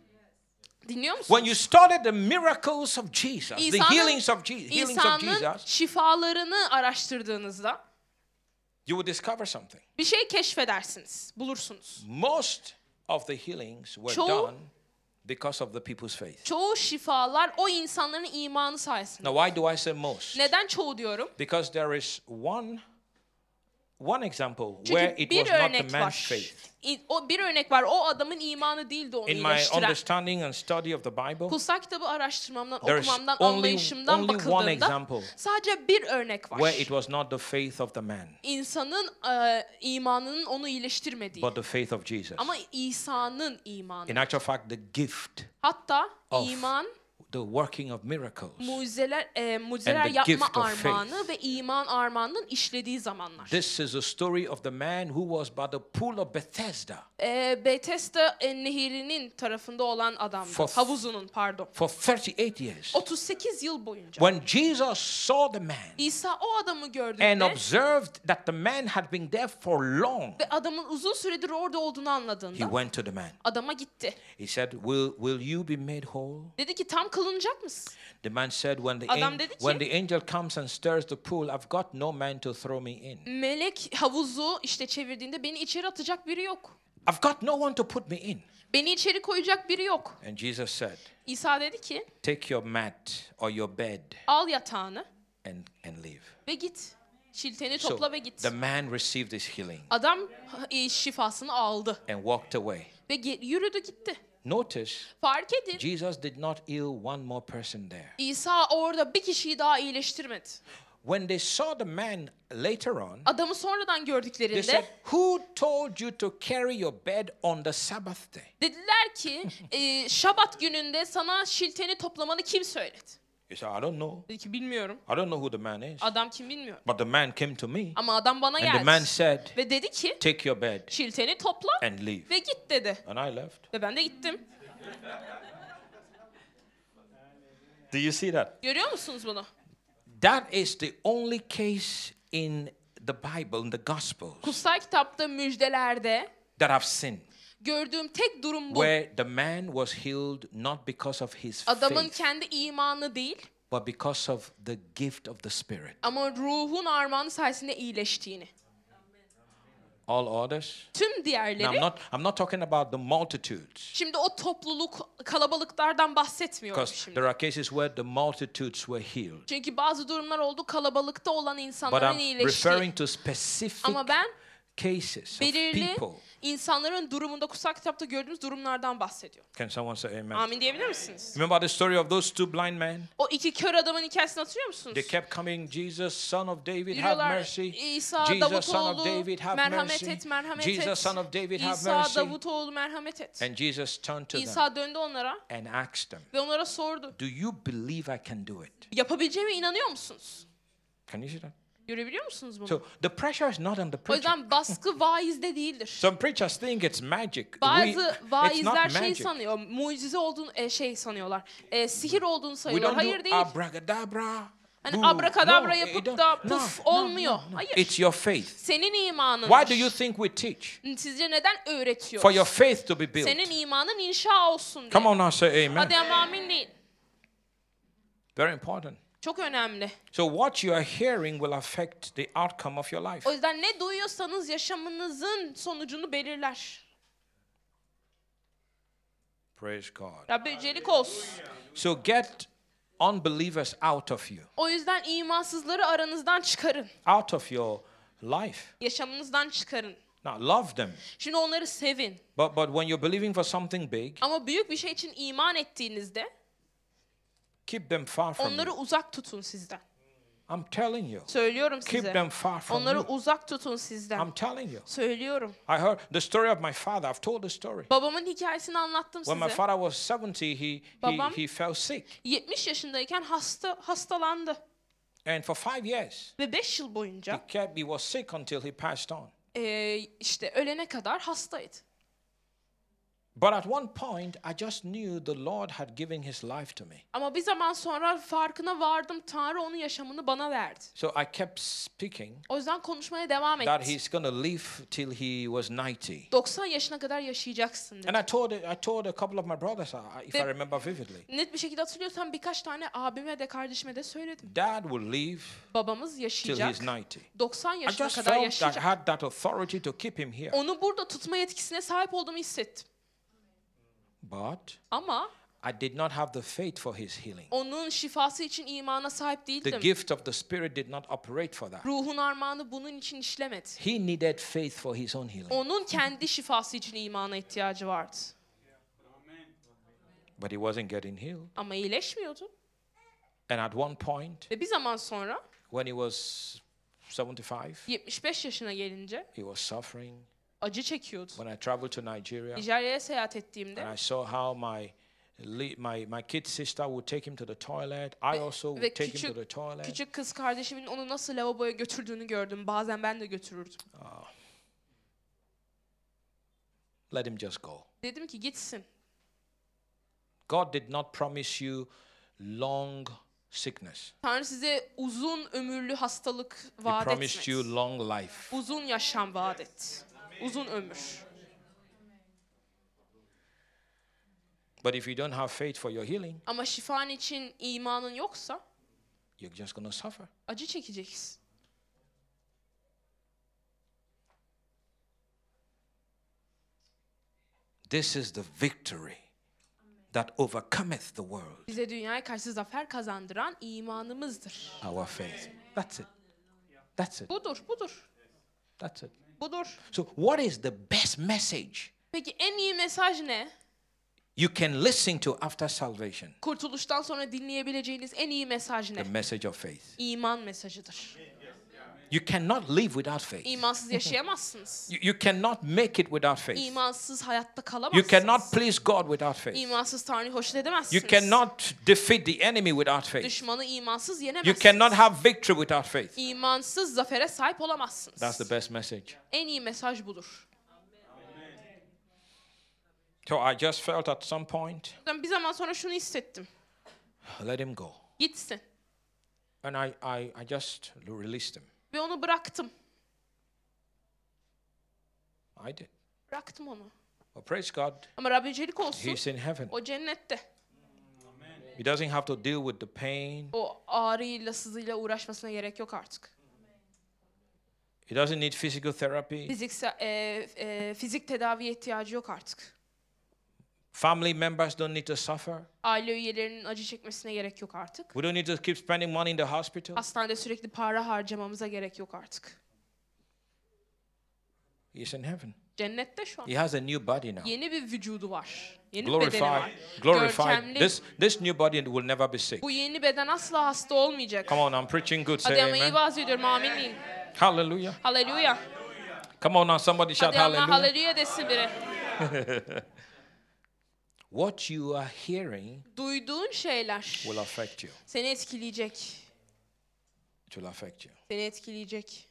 Dinliyor musun? When you studied the miracles of Jesus, the İsa'nın, healings of, Je- healings of Jesus, şifalarını araştırdığınızda you will discover something. bir şey keşfedersiniz, bulursunuz. Most of the healings were Çoğu- done because of the people's faith. Çoğu şifalar o insanların imanı sayesinde. Now, why do I say most? Neden çoğu diyorum? Because there is one one example Çünkü where it was not the man's var. faith. O bir örnek var. O adamın imanı değildi onu In my iyileştiren. understanding and study of the Bible, Kutsal kitabı araştırmamdan, There's okumamdan, only- anlayışımdan only one bakıldığında example sadece bir örnek var. where it was not the faith of the man, İnsanın e, imanının onu iyileştirmediği. but the faith of Jesus. Ama İsa'nın imanı. In actual fact, the gift, Hatta of iman the working of miracles, mucizeler, e, mucizeler And the yapma gift of faith. ve iman armağanının işlediği zamanlar. This is a story of the man who was by the pool of Bethesda E, Bethesda e, nehirinin tarafında olan. For- Havuzunun pardon. for 38 years. 38 yıl boyunca. When Jesus saw the man İsa o adamı and gördüğünde observed that the man had been there for long, ve adamın uzun süredir orada olduğunu he anladığında went to the man. adama gitti. He said, "Will will you be made whole?" Dedi ki tam kılınacak mısın? The man said, "When the Adam dedi ki- when the angel comes and stirs the pool, I've got no man to throw me in. Melek havuzu işte çevirdiğinde beni içeri atacak biri yok. I've got no one to put me in." Beni içeri koyacak biri yok. And Jesus said, İsa dedi ki "Take your mat or your bed al yatağını and and leave." ve git. Çilteni So topla ve git. the man received his healing Adam e, şifasını aldı and walked away. ve yürüdü gitti. Notice Fark edin Jesus did not heal one more person there. İsa orada bir kişiyi daha iyileştirmedi. When they saw the man later on, Adamı sonradan they gördüklerinde said, Who told you to carry your bed on the Sabbath day? dediler ki e, Şabat gününde sana şilteni toplamanı kim söyledi? He said, I don't know. Dedi ki bilmiyorum. I don't know who the man is. Adam kim bilmiyorum. But the man came to me Ama adam bana and the man geldi. said, Ve dedi ki Take your bed şilteni topla and leave. ve git dedi. And I left. Ve ben de gittim. Do you see that? Görüyor musunuz bunu? That is the only case in the Bible, in the Gospels, Kutsal kitapta müjdelerde that I've seen gördüğüm tek durum bu. where the man was healed not because of his Adamın faith, kendi imanı değil but because of the gift of the Spirit. ama ruhun armağanı sayesinde iyileştiğini. All others. Tüm Now, I'm diğerleri not. I'm not talking about the multitudes, şimdi o topluluk kalabalıklardan bahsetmiyorum because şimdi. there are cases where the multitudes were healed. Çünkü bazı durumlar oldu kalabalıkta olan But insanların I'm iyileştiği. referring to specific Ama ben cases of belirli people. insanların durumunda kutsal kitapta gördüğümüz durumlardan bahsediyor. Can someone say amen? Amin diyebilir misiniz? Remember the story of those two blind men? O iki kör adamın hikayesini hatırlıyor musunuz? They kept coming, Jesus, son of David, have mercy. İsa Jesus, son of Davutoğlu David, have merhamet mercy. et, merhamet Jesus, et. son of David, have İsa mercy. Davutoğlu merhamet et. And Jesus turned to them İsa döndü onlara and asked them, ve onlara sordu. Do you believe I can do it? Yapabileceğime inanıyor musunuz? Can you see that? Görebiliyor musunuz bunu? So the pressure is not on the o preacher. yüzden baskı vaizde değildir. Some preachers think it's magic. Bazı vaizler şey sanıyor, mucize olduğunu e, şey sanıyorlar. E, sihir olduğunu sayıyorlar. Hayır değil. abracadabra. Hani abrakadabra No, yapıp da no, puf no, olmuyor. no, no. Hayır. It's your faith. Senin imanın. Why do you think we teach? Sizce neden öğretiyoruz? For your faith to be built. Senin imanın inşa olsun diye. Come on now, say amen. Hadi amin değil. Very important. Çok önemli. So what you are hearing will affect the outcome of your life. O yüzden ne duyuyorsanız yaşamınızın sonucunu belirler. Praise God. Rabbe yücelik olsun. So get unbelievers out of you, O yüzden imansızları aranızdan çıkarın. out of your life. Yaşamınızdan çıkarın. Now love them. Şimdi onları sevin. But but when you're believing for something big, Ama büyük bir şey için iman ettiğinizde keep them far from onları you. uzak tutun sizden. I'm telling you. Söylüyorum Keep size. them far from Onları you. uzak tutun sizden. I'm telling you. Söylüyorum. I heard the story of my father. I've told the story. Babamın hikayesini anlattım When my size. father was 70, he he, Babam- he fell sick. 70 yaşındayken hasta hastalandı. And for five years, Ve 5 yıl he boyunca kept he was sick until he passed on. eee, işte ölene kadar hastaydı. But at one point, I just knew the Lord had given his life to me. Ama bir zaman sonra farkına vardım. Tanrı onun yaşamını bana verdi. So I kept speaking O yüzden konuşmaya devam that etti. he's going to live till he was 90. 90 yaşına kadar yaşayacaksın dedi. And I told I told a couple of my brothers, uh, if I Ve- remember vividly, Net bir şekilde hatırlıyorsam birkaç tane abime de kardeşime de söyledim. Dad will live Babamız till yaşayacak. he's 90. 90 I yaşına just kadar felt I yaşayacak. had that authority to keep him here. Onu burada tutma yetkisine sahip olduğumu hissettim. But Ama I did not have the faith for his healing. onun şifası için imana sahip The değildim. gift of the Spirit did not operate for that. Ruhun armağanı bunun için işlemedi. He needed faith for his own healing. Onun kendi şifası için imana ihtiyacı vardı. But he wasn't getting healed. Ama iyileşmiyordu. And at one point, Ve bir zaman sonra when he was 75, 75 yaşına gelince he was suffering. Acı çekiyordu. When I traveled to Nigeria, Nijerya'ya seyahat ettiğimde and I saw how my my my kid sister would take him to the toilet. I also would take him to the toilet. küçük kız kardeşimin onu nasıl lavaboya götürdüğünü gördüm. Bazen ben de götürürdüm. Let him just go. Dedim ki gitsin. God did not promise you long sickness. Tanrı size uzun ömürlü hastalık He vaat promised you long life. Uzun yaşam vaat etti. Uzun ömür. But if you don't have faith for your healing, Ama şifan için imanın yoksa you're just to suffer. acı çekeceksin. This is the victory that overcometh the world. Bize dünyaya karşı zafer kazandıran imanımızdır. Our faith. That's it. That's it. Budur, budur, That's it. Budur. So, what is the best message Peki en iyi mesaj ne? you can listen to after salvation? Kurtuluştan sonra dinleyebileceğiniz en iyi mesaj ne? The message of faith. İman mesajıdır. You cannot live without faith. İmansız yaşayamazsınız. You, you cannot make it without faith. İmansız hayatta You cannot please God without faith. İmansız Tanrı'yı hoş edemezsiniz. You cannot defeat the enemy without faith. Düşmanı imansız You cannot have victory without faith. İmansız zafere sahip olamazsınız. That's the best message. En iyi mesaj budur. So I just felt at some point, Ben bir zaman sonra şunu hissettim. let him go. Gitsin. And I, I, I just released him. Ve onu bıraktım. I did. Bıraktım onu. Well, praise God. Ama Rabbi yücelik olsun. He's in heaven. O cennette. He doesn't have to deal with the pain. O ağrıyla sızıyla uğraşmasına gerek yok artık. He doesn't need physical therapy. Fiziksel, e, e, fizik tedaviye ihtiyacı yok artık. Family members don't need to suffer. Aile üyelerinin acı çekmesine gerek yok artık. We don't need to keep spending money in the hospital. Hastanede sürekli para harcamamıza gerek yok artık. He's in heaven. Cennette şu an. He has a new body now. Yeni bir vücudu var. Yeni bir bedeni var. Glorified. Glorified. Görkemli. This this new body will never be sick. Bu yeni beden asla hasta olmayacak. Come on, I'm preaching good. Say Hadi ama iyi amen. vaaz ediyorum amin deyin. Hallelujah. Haleluya. Come on now, somebody shout Hadi ama hallelujah. haleluya desin biri. What you are hearing Duyduğun şeyler will affect you. seni etkileyecek. It will affect you. Seni etkileyecek.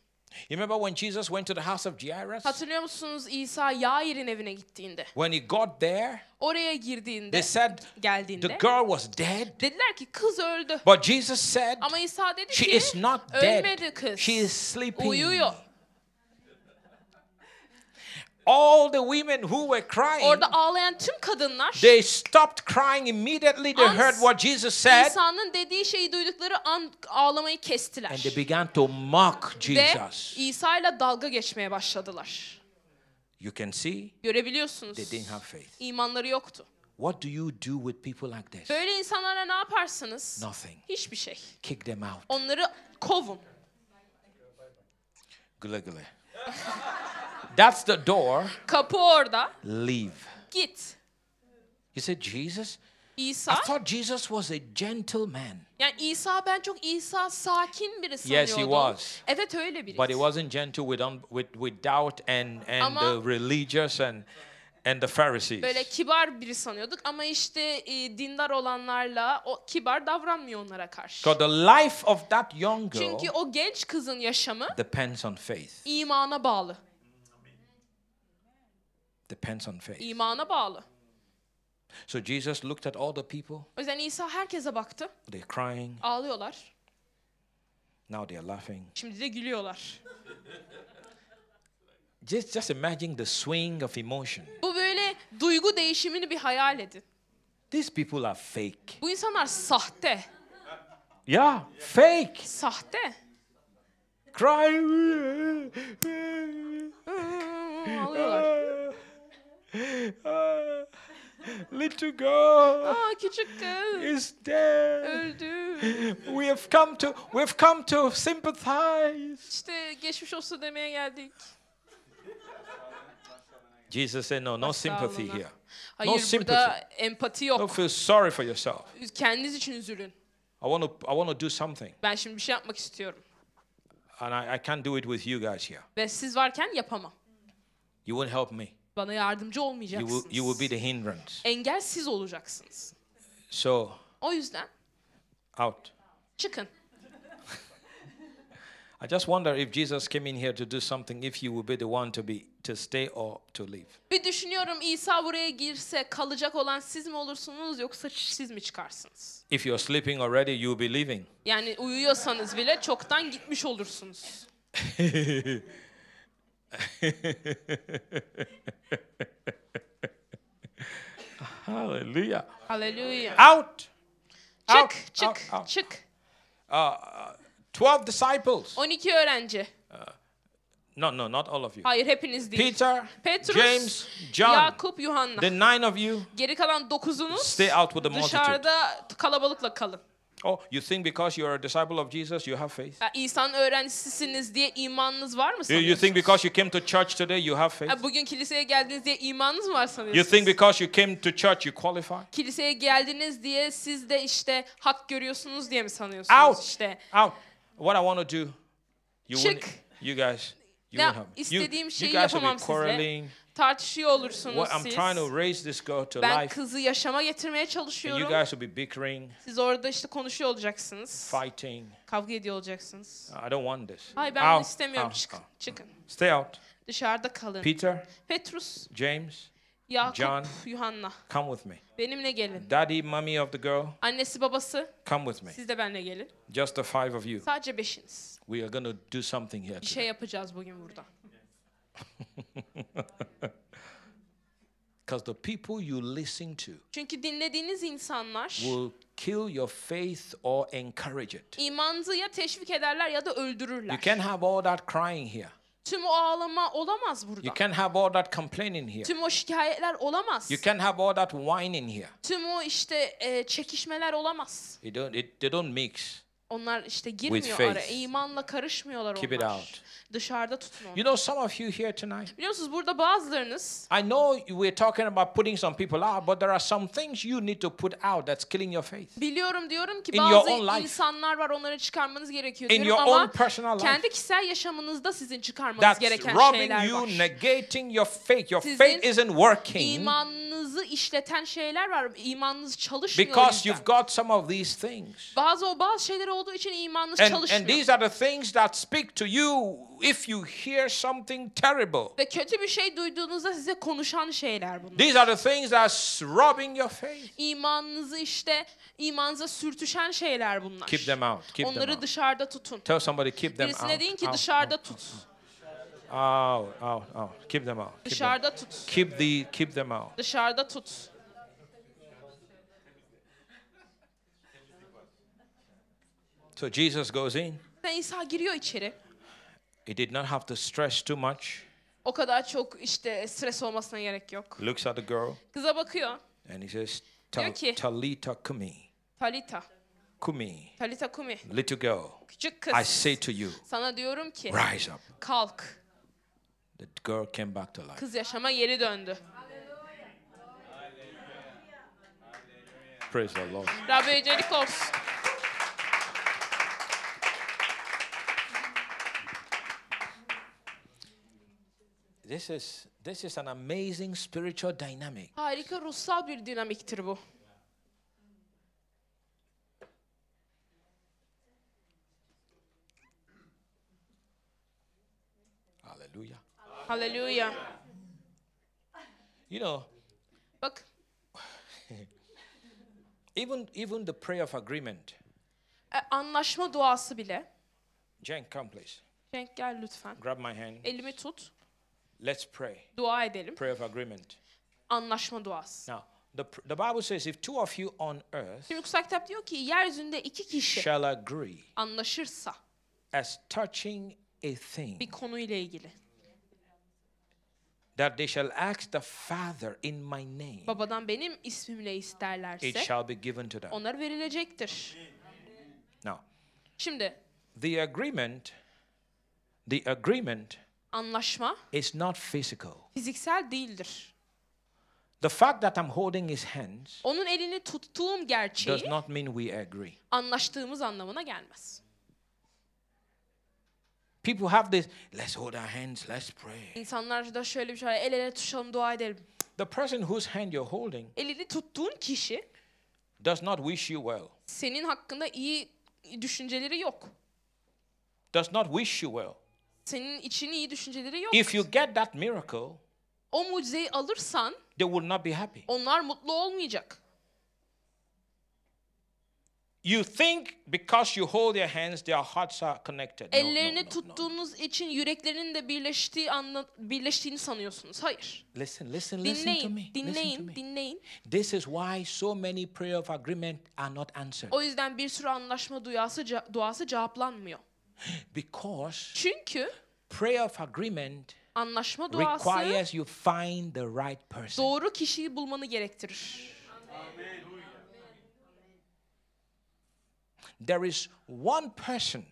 You remember when Jesus went to the house of Jairus? Hatırlıyor musunuz İsa Yair'in evine gittiğinde? When he got there, Oraya girdiğinde, they said geldiğinde the girl was dead. dediler ki kız öldü. But Jesus said Ama İsa dedi she ki is not ölmedi dead. kız. She is sleeping. Uyuyor. All the women who were crying, Orada ağlayan tüm kadınlar they stopped crying immediately. They heard what Jesus said İsa'nın dediği şeyi duydukları an ağlamayı kestiler. and they began to mock Ve Jesus. İsa ile dalga geçmeye başladılar. You can see Görebiliyorsunuz. they didn't have faith. İmanları yoktu. What do you do with people like this? Böyle insanlara ne yaparsınız? Nothing. Hiçbir şey. Kick them out. Onları kovun. Güle güle. That's the door. Kapı orada. Leave. Git. You said, Jesus? İsa. I thought Jesus was a gentleman. yani İsa ben çok İsa sakin biri Yes, he was. Evet öyle biri. But he wasn't gentle with, un, with, with doubt and, and Ama- the religious and, and the Pharisees. Böyle kibar biri sanıyorduk ama işte e, dindar olanlarla o kibar davranmıyor onlara karşı. Because the life of that young girl Çünkü o genç kızın yaşamı depends on faith. imana bağlı. Depends on faith. İmana bağlı. So Jesus looked at all the people. O yüzden İsa herkese baktı. They're crying. Ağlıyorlar. Now they're laughing. Şimdi de gülüyorlar. Just, just imagine the swing of emotion. Bu böyle duygu değişimini bir hayal edin. These people are fake. Bu insanlar sahte. Yeah, fake. Sahte. Crying. Ağlıyorlar. Little girl Aa küçük kız is dead. öldü. We have come to we've come to sympathize. İşte geçmiş olsun demeye geldik. Jesus said, No, no sympathy here. Hayır No burada sympathy. empati Don't yok. feel sorry for yourself. Kendiniz için üzülün. I want to I want to do something, Ben şimdi bir şey yapmak istiyorum. and I, I can't do it with you guys here. Ve siz varken yapamam. You won't help me. Bana yardımcı You olmayacaksınız. will you will be the hindrance. Engel siz olacaksınız. So O yüzden out. çıkın. I just wonder if Jesus came in here to do something, if you would be the one to be to stay or to leave. Bir düşünüyorum İsa buraya girse kalacak olan siz mi olursunuz yoksa siz mi çıkarsınız? If you're sleeping already, you'll be leaving. Yani uyuyorsanız bile çoktan gitmiş olursunuz. Hallelujah. Haleluya. Out. Çık, Out, çık, out, out. çık. Uh, 12 disciples. 12 öğrenci. No, no, not all of you. Hayır hepiniz değil. Peter, Petrus, James, John. Yakup, Yuhanna. The nine of you Geri kalan dokuzunuz stay out with the multitude. dışarıda kalabalıkla kalın. Oh, you think because you're a disciple of Jesus, you have faith? İsa'nın öğrencisisiniz diye imanınız var mı You, you sanıyorsunuz? think because you came to church today, you have faith? Bugün kiliseye geldiniz diye imanınız mı var You sanıyorsunuz? think because you came to church, you qualify? Kiliseye geldiniz diye siz de işte hak görüyorsunuz diye mi sanıyorsunuz? Out. İşte Out. What I want to do, you Çık. you guys, you Ne won't help. me. You, istediğim you şeyi guys will yapamam be sizle. quarreling. tartışıyor olursunuz What, I'm siz. trying to raise this girl to Ben life, kızı yaşama getirmeye and you çalışıyorum. guys will be bickering, Siz orada işte konuşuyor olacaksınız. fighting. Kavga ediyor olacaksınız. I don't want this. Hayır ben bunu Out, istemiyorum. out, Çıkın. out. Çıkın. Stay out. Dışarıda kalın. Peter, Petrus, James, Yakup, John. Yuhanna. come with me. Benimle gelin. Daddy, mommy of the girl, Annesi babası come with me. siz de benimle gelin. Just the five of you. Sadece beşiniz. We are going to do something here. Bir today. şey yapacağız bugün burada. Because the people you listen to Çünkü dinlediğiniz insanlar will kill your faith or encourage it. imanınızı ya teşvik ederler ya da You öldürürler. can't have all that crying here. Tüm o ağlama olamaz burada. You can't have all that complaining here. Tüm o şikayetler olamaz. You can't have all that whining here. Tüm o işte e, çekişmeler olamaz. It don't, it, they don't mix. Onlar işte girmiyor faith. araya. İmanla karışmıyorlar Keep it onlar. out. Dışarıda tutun onu. You know, some of you here tonight, Biliyor musunuz burada bazılarınız I know we're talking about putting some people out, but there are some things you need to put out that's killing your faith. biliyorum diyorum ki In your bazı life. insanlar var onları çıkarmanız gerekiyor In diyorum your ama own personal life. kendi kişisel yaşamınızda sizin çıkarmanız That's gereken robbing şeyler you, var. negating your faith. Your Sizin faith isn't working İmanınızı işleten şeyler var. İmanınız çalışmıyor o because yüzden. you've got some of these things. Bazı o bazı şeyler olduğu için imanınız And, çalışmıyor. and these are the things that speak to you if you hear something terrible. Ve kötü bir şey duyduğunuzda size konuşan şeyler bunlar. These are the things that's robbing your faith. İmanınızı işte imanınıza sürtüşen şeyler bunlar. Keep them out. Keep them Onları out. dışarıda tutun. Tell somebody keep them Birisine out. deyin ki out, dışarıda tut. out, out, out. Keep them out. Keep them. Dışarıda tut. Keep the keep them out. Dışarıda tut. So Jesus goes in. Ve İsa giriyor içeri. He did not have to stress too much. O kadar çok işte stres olmasına gerek yok. Looks at the girl Kıza bakıyor. and he says, "Tal- ki- Talita kumi, Talita. kumi, Talita kumi. little girl, Küçük I kız. say to you, Sana diyorum ki rise up." kalk. The girl came back to life. Kız yaşama geri döndü. Praise the Lord. Rabbe yücelik olsun. This is this is an amazing spiritual dynamic. Harika ruhsal bir dinamiktir bu. Hallelujah. Haleluya. You know, Bak even even the prayer of agreement. e, anlaşma duası bile. Jen, come please. Cenk gel lütfen. Grab my hand. Elimi tut. Let's pray. Dua edelim. Prayer of agreement. Anlaşma duası. Now, the the Bible says if two of you on earth Şimdi kutsal kitap diyor ki yeryüzünde iki kişi shall agree anlaşırsa as touching a thing bir konuyla ilgili. that they shall ask the Father in my name, Babadan benim ismimle it isterlerse shall be given to them. onlara verilecektir. Now, Şimdi the agreement, the agreement anlaşma is not physical. fiziksel değildir. The fact that I'm holding his hands Onun elini tuttuğum does gerçeği not mean we agree. anlaştığımız anlamına gelmez. People have this, let's hold our hands, let's pray. İnsanlar da şöyle bir şey el ele tutuşalım dua edelim. The person whose hand you're holding Elini tuttuğun kişi does not wish you well, senin hakkında iyi düşünceleri yok. does not wish you well. Senin için iyi düşünceleri yok. If you get that miracle, O mucizeyi alırsan they will not be happy. onlar mutlu olmayacak. You think because you hold their hands, their hearts are connected. No, no, Ellerini no, no. tuttuğunuz için yüreklerinin de birleştiği anla, birleştiğini sanıyorsunuz. Hayır. Listen, listen, listen to me. Dinleyin, Listen to dinleyin, me. dinleyin. This is why so many prayer of agreement are not answered. O yüzden bir sürü anlaşma duası, duası cevaplanmıyor. Because Çünkü prayer of agreement anlaşma duası requires you find the right person. doğru kişiyi bulmanı gerektirir. There is one person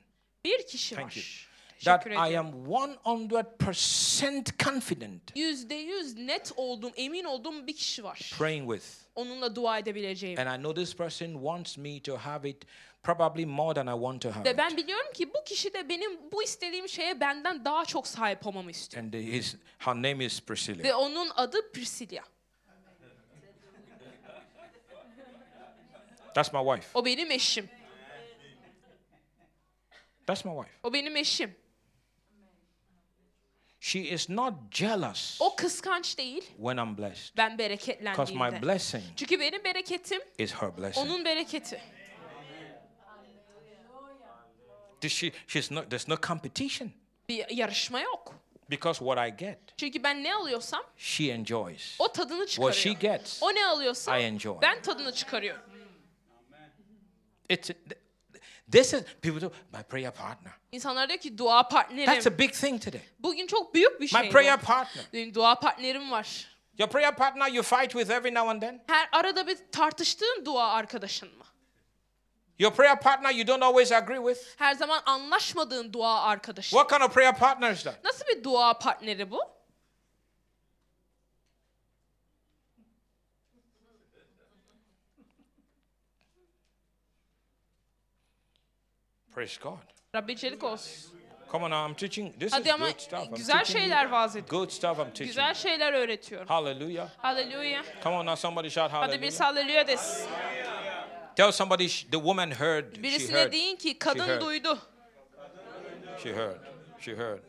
Bir kişi Thank you. var. that Teşekkür I am 100% confident Yüzde yüz net olduğum, emin olduğum bir kişi var. praying with. Onunla dua edebileceğim. And I know this person wants me to have it probably more than I want to have Ve ben biliyorum ki bu kişi de benim bu istediğim şeye benden daha çok sahip olmamı istiyor. And his, her name is Priscilla. Ve onun adı Priscilla. That's my wife. O benim eşim. That's my wife. O benim eşim. She is not jealous O kıskanç değil. when I'm blessed. Ben Because my bereketlendiğimde. blessing Çünkü benim bereketim is her blessing. onun bereketi. Does She, she's not, there's no competition. Bir yarışma yok. Because what I get, Çünkü ben ne alıyorsam she enjoys. o tadını What she çıkarıyor. gets, O ne alıyorsa I enjoy. ben tadını çıkarıyorum. It's this is people do my prayer partner. İnsanlar diyor ki dua That's partnerim. a big thing today. Bugün çok büyük bir şey My prayer bu. partner. Benim dua partnerim var. Your prayer partner you fight with every now and then. Her arada bir tartıştığın dua arkadaşın mı? Your prayer partner you don't always agree with. Her zaman anlaşmadığın dua arkadaşı. What kind of prayer partner is that? Nasıl bir dua partneri bu? Praise God. Rabbi içerik olsun. Come on I'm teaching. This is Hadi ama good stuff. I'm güzel şeyler vaaz ediyorum. Good stuff I'm teaching. Güzel şeyler öğretiyorum. Hallelujah. Haleluya. Come on now, somebody shout Hadi hallelujah. birisi haleluya desin. Tell somebody the woman heard. She Birisine heard. deyin ki heard. kadın duydu. She heard. She heard.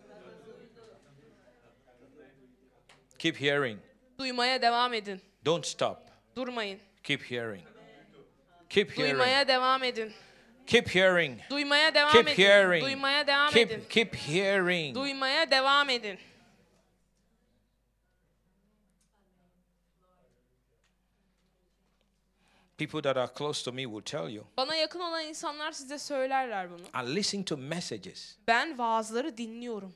Keep hearing. Duymaya devam edin. Don't stop. Durmayın. Keep hearing. Keep hearing. Duymaya devam edin. Keep hearing. Duymaya devam Keep edin. hearing. Duymaya devam edin. Keep keep hearing. Duymaya devam edin. People that are close to me will tell you. Bana yakın olan insanlar size söylerler bunu. I listen to messages. Ben vaazları dinliyorum.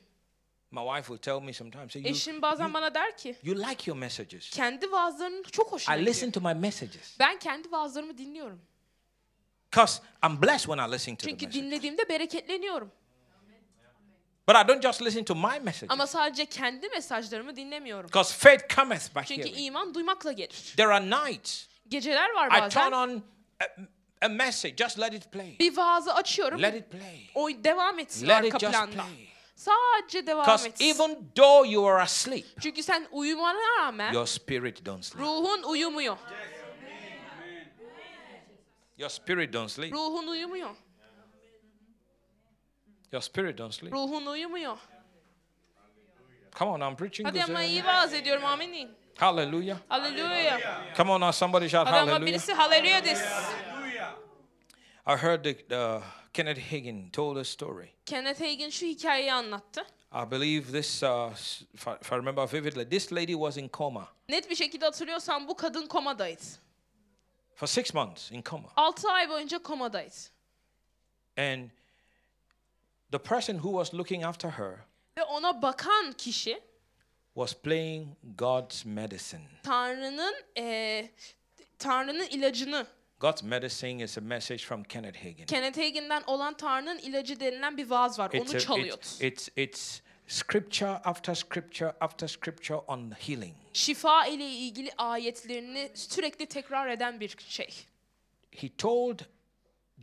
My wife will tell me sometimes. Say, you, Eşim bazen bana der ki you like your messages. kendi vaazlarının çok hoşuna I listen gidiyor. to my messages. Ben kendi vaazlarımı dinliyorum. Because I'm blessed when I listen to the Çünkü message. dinlediğimde bereketleniyorum. But I don't just listen to my messages. Ama sadece kendi mesajlarımı dinlemiyorum. Because faith cometh by Çünkü hearing. iman duymakla gelir. There are nights Geceler var I turn bazen. on a, a message, just let it play. Bir vaazı açıyorum. Let it play. O devam etsin Let arka it just planda. play. Sadece devam Because etsin. even though you are asleep, Çünkü sen uyumana rağmen your spirit don't sleep. ruhun uyumuyor. Your spirit don't sleep. Ruhun uyumuyor. Your spirit don't sleep. Ruhun uyumuyor. Come on, I'm preaching Hadi ama iyi vaaz ediyorum amin deyin. Hallelujah. Come on now, somebody shout hallelujah. birisi haleluya desin. I heard the, uh, Kenneth Hagin told a story. Kenneth Hagin şu hikayeyi anlattı. I believe this, uh, if I, if I remember vividly, this lady was in coma Net bir şekilde hatırlıyorsam bu kadın komadaydı. for six months in coma. 6 ay boyunca komadaydı. And the person who was looking after her Ve ona bakan kişi was playing God's medicine. Tanrı'nın eee, Tanrı'nın ilacını God's medicine is a message from Kenneth Hagin. Kenneth Hagin'den olan Tanrı'nın ilacı denilen bir vaaz var. It's, Onu a- çalıyordu. it's, it's, it's scripture after scripture after scripture on healing. Şifa ile ilgili ayetlerini sürekli tekrar eden bir şey. He told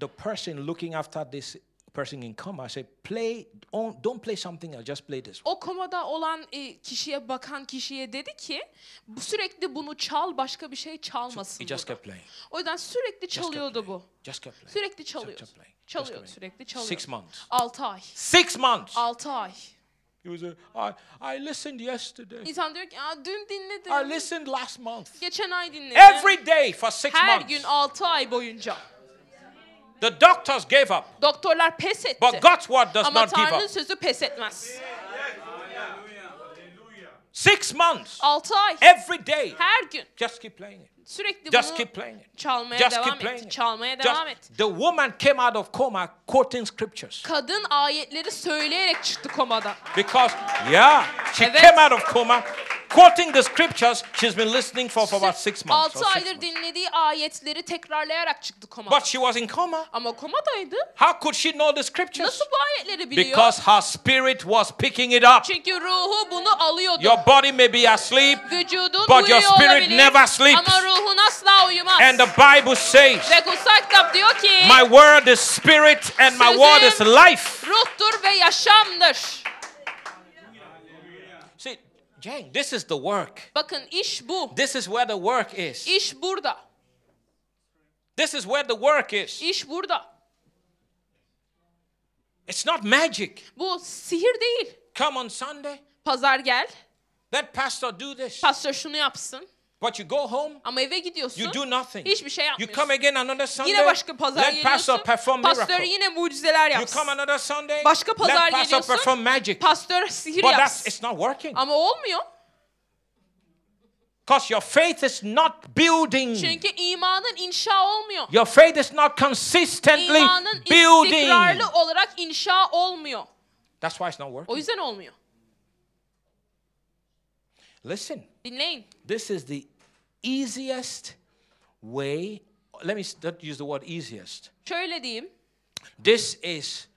the person looking after this person in coma, I said, play, don't don't play something else, just play this. O komada olan e, kişiye bakan kişiye dedi ki bu sürekli bunu çal başka bir şey çalmasın. He just burada." kept playing. O yüzden sürekli kept çalıyordu playing. bu. Just kept playing. Sürekli Just çalıyordu. kept playing. Just Çalıyordu sürekli playing. çalıyordu. Six months. 6 ay. Six months. 6 ay. He was a, I, I listened yesterday. İnsan diyor ki Aa, dün I dinledim. listened last month. Geçen ay dinledim. Every day for six Her months. gün 6 ay boyunca. The doctors gave up. Doktorlar pes etti. But God's word does Ama not give Tanrı'nın up. sözü pes etmez. Six months. 6 ay. Every day. Her gün. Just keep playing it. Sürekli Just bunu keep playing it. çalmaya Just devam keep playing etti. it. Çalmaya Just- devam etti. the woman came out of coma quoting scriptures. Kadın ayetleri söyleyerek çıktı komadan. Because, yeah, she Evet. came out of coma quoting the scriptures she's been listening for for about six months. 6 or six aydır dinlediği ayetleri tekrarlayarak çıktı komadan. But she was in coma. Ama komadaydı. How could she know the scriptures? Nasıl bu ayetleri biliyor? Because her spirit was picking it up. Çünkü ruhu bunu alıyordu. Your body may be asleep, Vücudun But your spirit olabilir never sleeps. ama ruhun asla uyumaz. and the Bible says, Ve kutsal kitap diyor ki My word is spirit and my word is life. ruhtur ve yaşamdır. Jane, this is the work. Bakın iş bu. This is where the work is. İş burada. This is where the work is. İş burada. It's not magic. Bu sihir değil. Come on Sunday, Pazar gel. let pastor do this. Pastör şunu yapsın. But you go home, Ama eve gidiyorsun. you do nothing. Hiçbir şey You yapmıyorsun. come again another Sunday, Yine başka pazar let pastor geliyorsun. perform Pastör miracle. yine mucizeler You yapsın. come another Sunday, Başka pazar let pastor geliyorsun. perform magic. Pastör sihir But that's yapsın. it's not working. Ama olmuyor. Because your faith is not building. Çünkü imanın inşa olmuyor. Your faith is not consistently İmanın building. istikrarlı olarak inşa olmuyor. That's why it's not O working. yüzden olmuyor. Listen, Dinleyin. this is the easiest way, let me not use the word easiest. Şöyle diyeyim. This is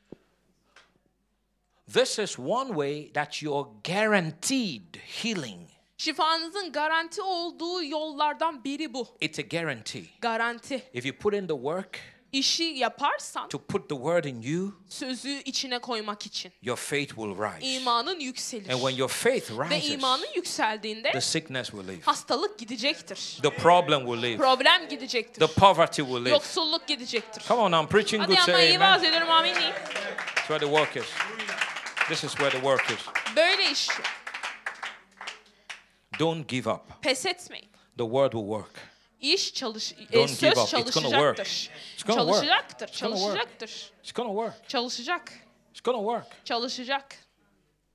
this is one way that you're guaranteed healing. Şifanızın garanti olduğu yollardan biri bu. It's a guarantee. Garanti. If you put in the work İşi yaparsan to put the word in you, sözü içine koymak için your faith will rise. imanın yükselir. And when your faith Ve rises, imanın yükseldiğinde the sickness will leave. hastalık gidecektir. The problem will leave. Problem gidecektir. The poverty will leave. Yoksulluk gidecektir. Come on, I'm preaching Hadi good. ama Say amen. vaaz ediyorum amin. That's where the work is. This is where the work is. Böyle iş. Don't give up. Pes etmeyin. The word will work. İş çalış, e, söz çalışacaktır. Çalışacaktır. It's gonna work. Çalışacaktır. It's gonna work. Çalışacak. It's gonna work. Çalışacak.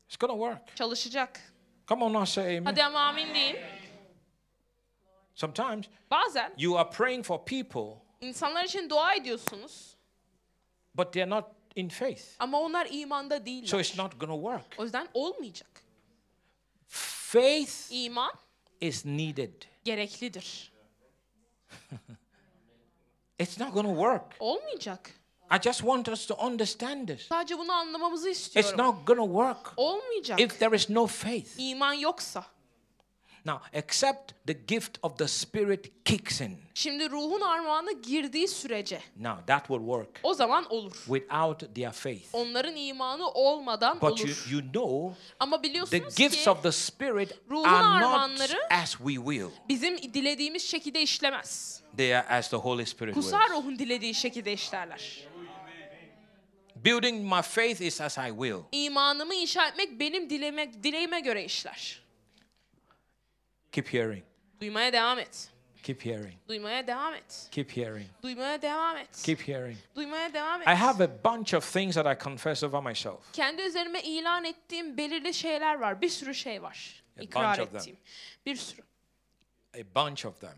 It's gonna work. Çalışacak. Come on now, say amen. Hadi ama amin deyin. Sometimes Bazen you are praying for people, insanlar için dua ediyorsunuz but they're not in faith. ama onlar imanda değiller. So it's not gonna work. O yüzden olmayacak. Faith İman is needed. gereklidir. It's not gonna work. Olmayacak. I just want us to understand this. Sadece bunu anlamamızı It's not gonna work Olmayacak. if there is no faith. İman yoksa. Now, except the gift of the Spirit kicks in. Şimdi ruhun armağanı girdiği sürece Now, that will work o zaman olur. without their faith. Onların imanı olmadan But you, olur. you know, Ama the biliyorsunuz gifts ki of the Spirit ruhun are not as we will, bizim dilediğimiz şekilde işlemez. they are as the Holy Spirit Kutsal ruhun dilediği şekilde işlerler. Building my faith is as I will. İmanımı inşa etmek benim dileme, dileğime göre işler. Keep hearing. Duymaya devam et. Keep hearing. Duymaya devam et. Keep hearing. Duymaya devam et. Keep hearing. Duymaya devam et. I have a bunch of things that I confess over myself. Kendi üzerime ilan ettiğim belirli şeyler var. Bir sürü şey var. A İkrar bunch of them. ettiğim. Bir sürü. A bunch of them.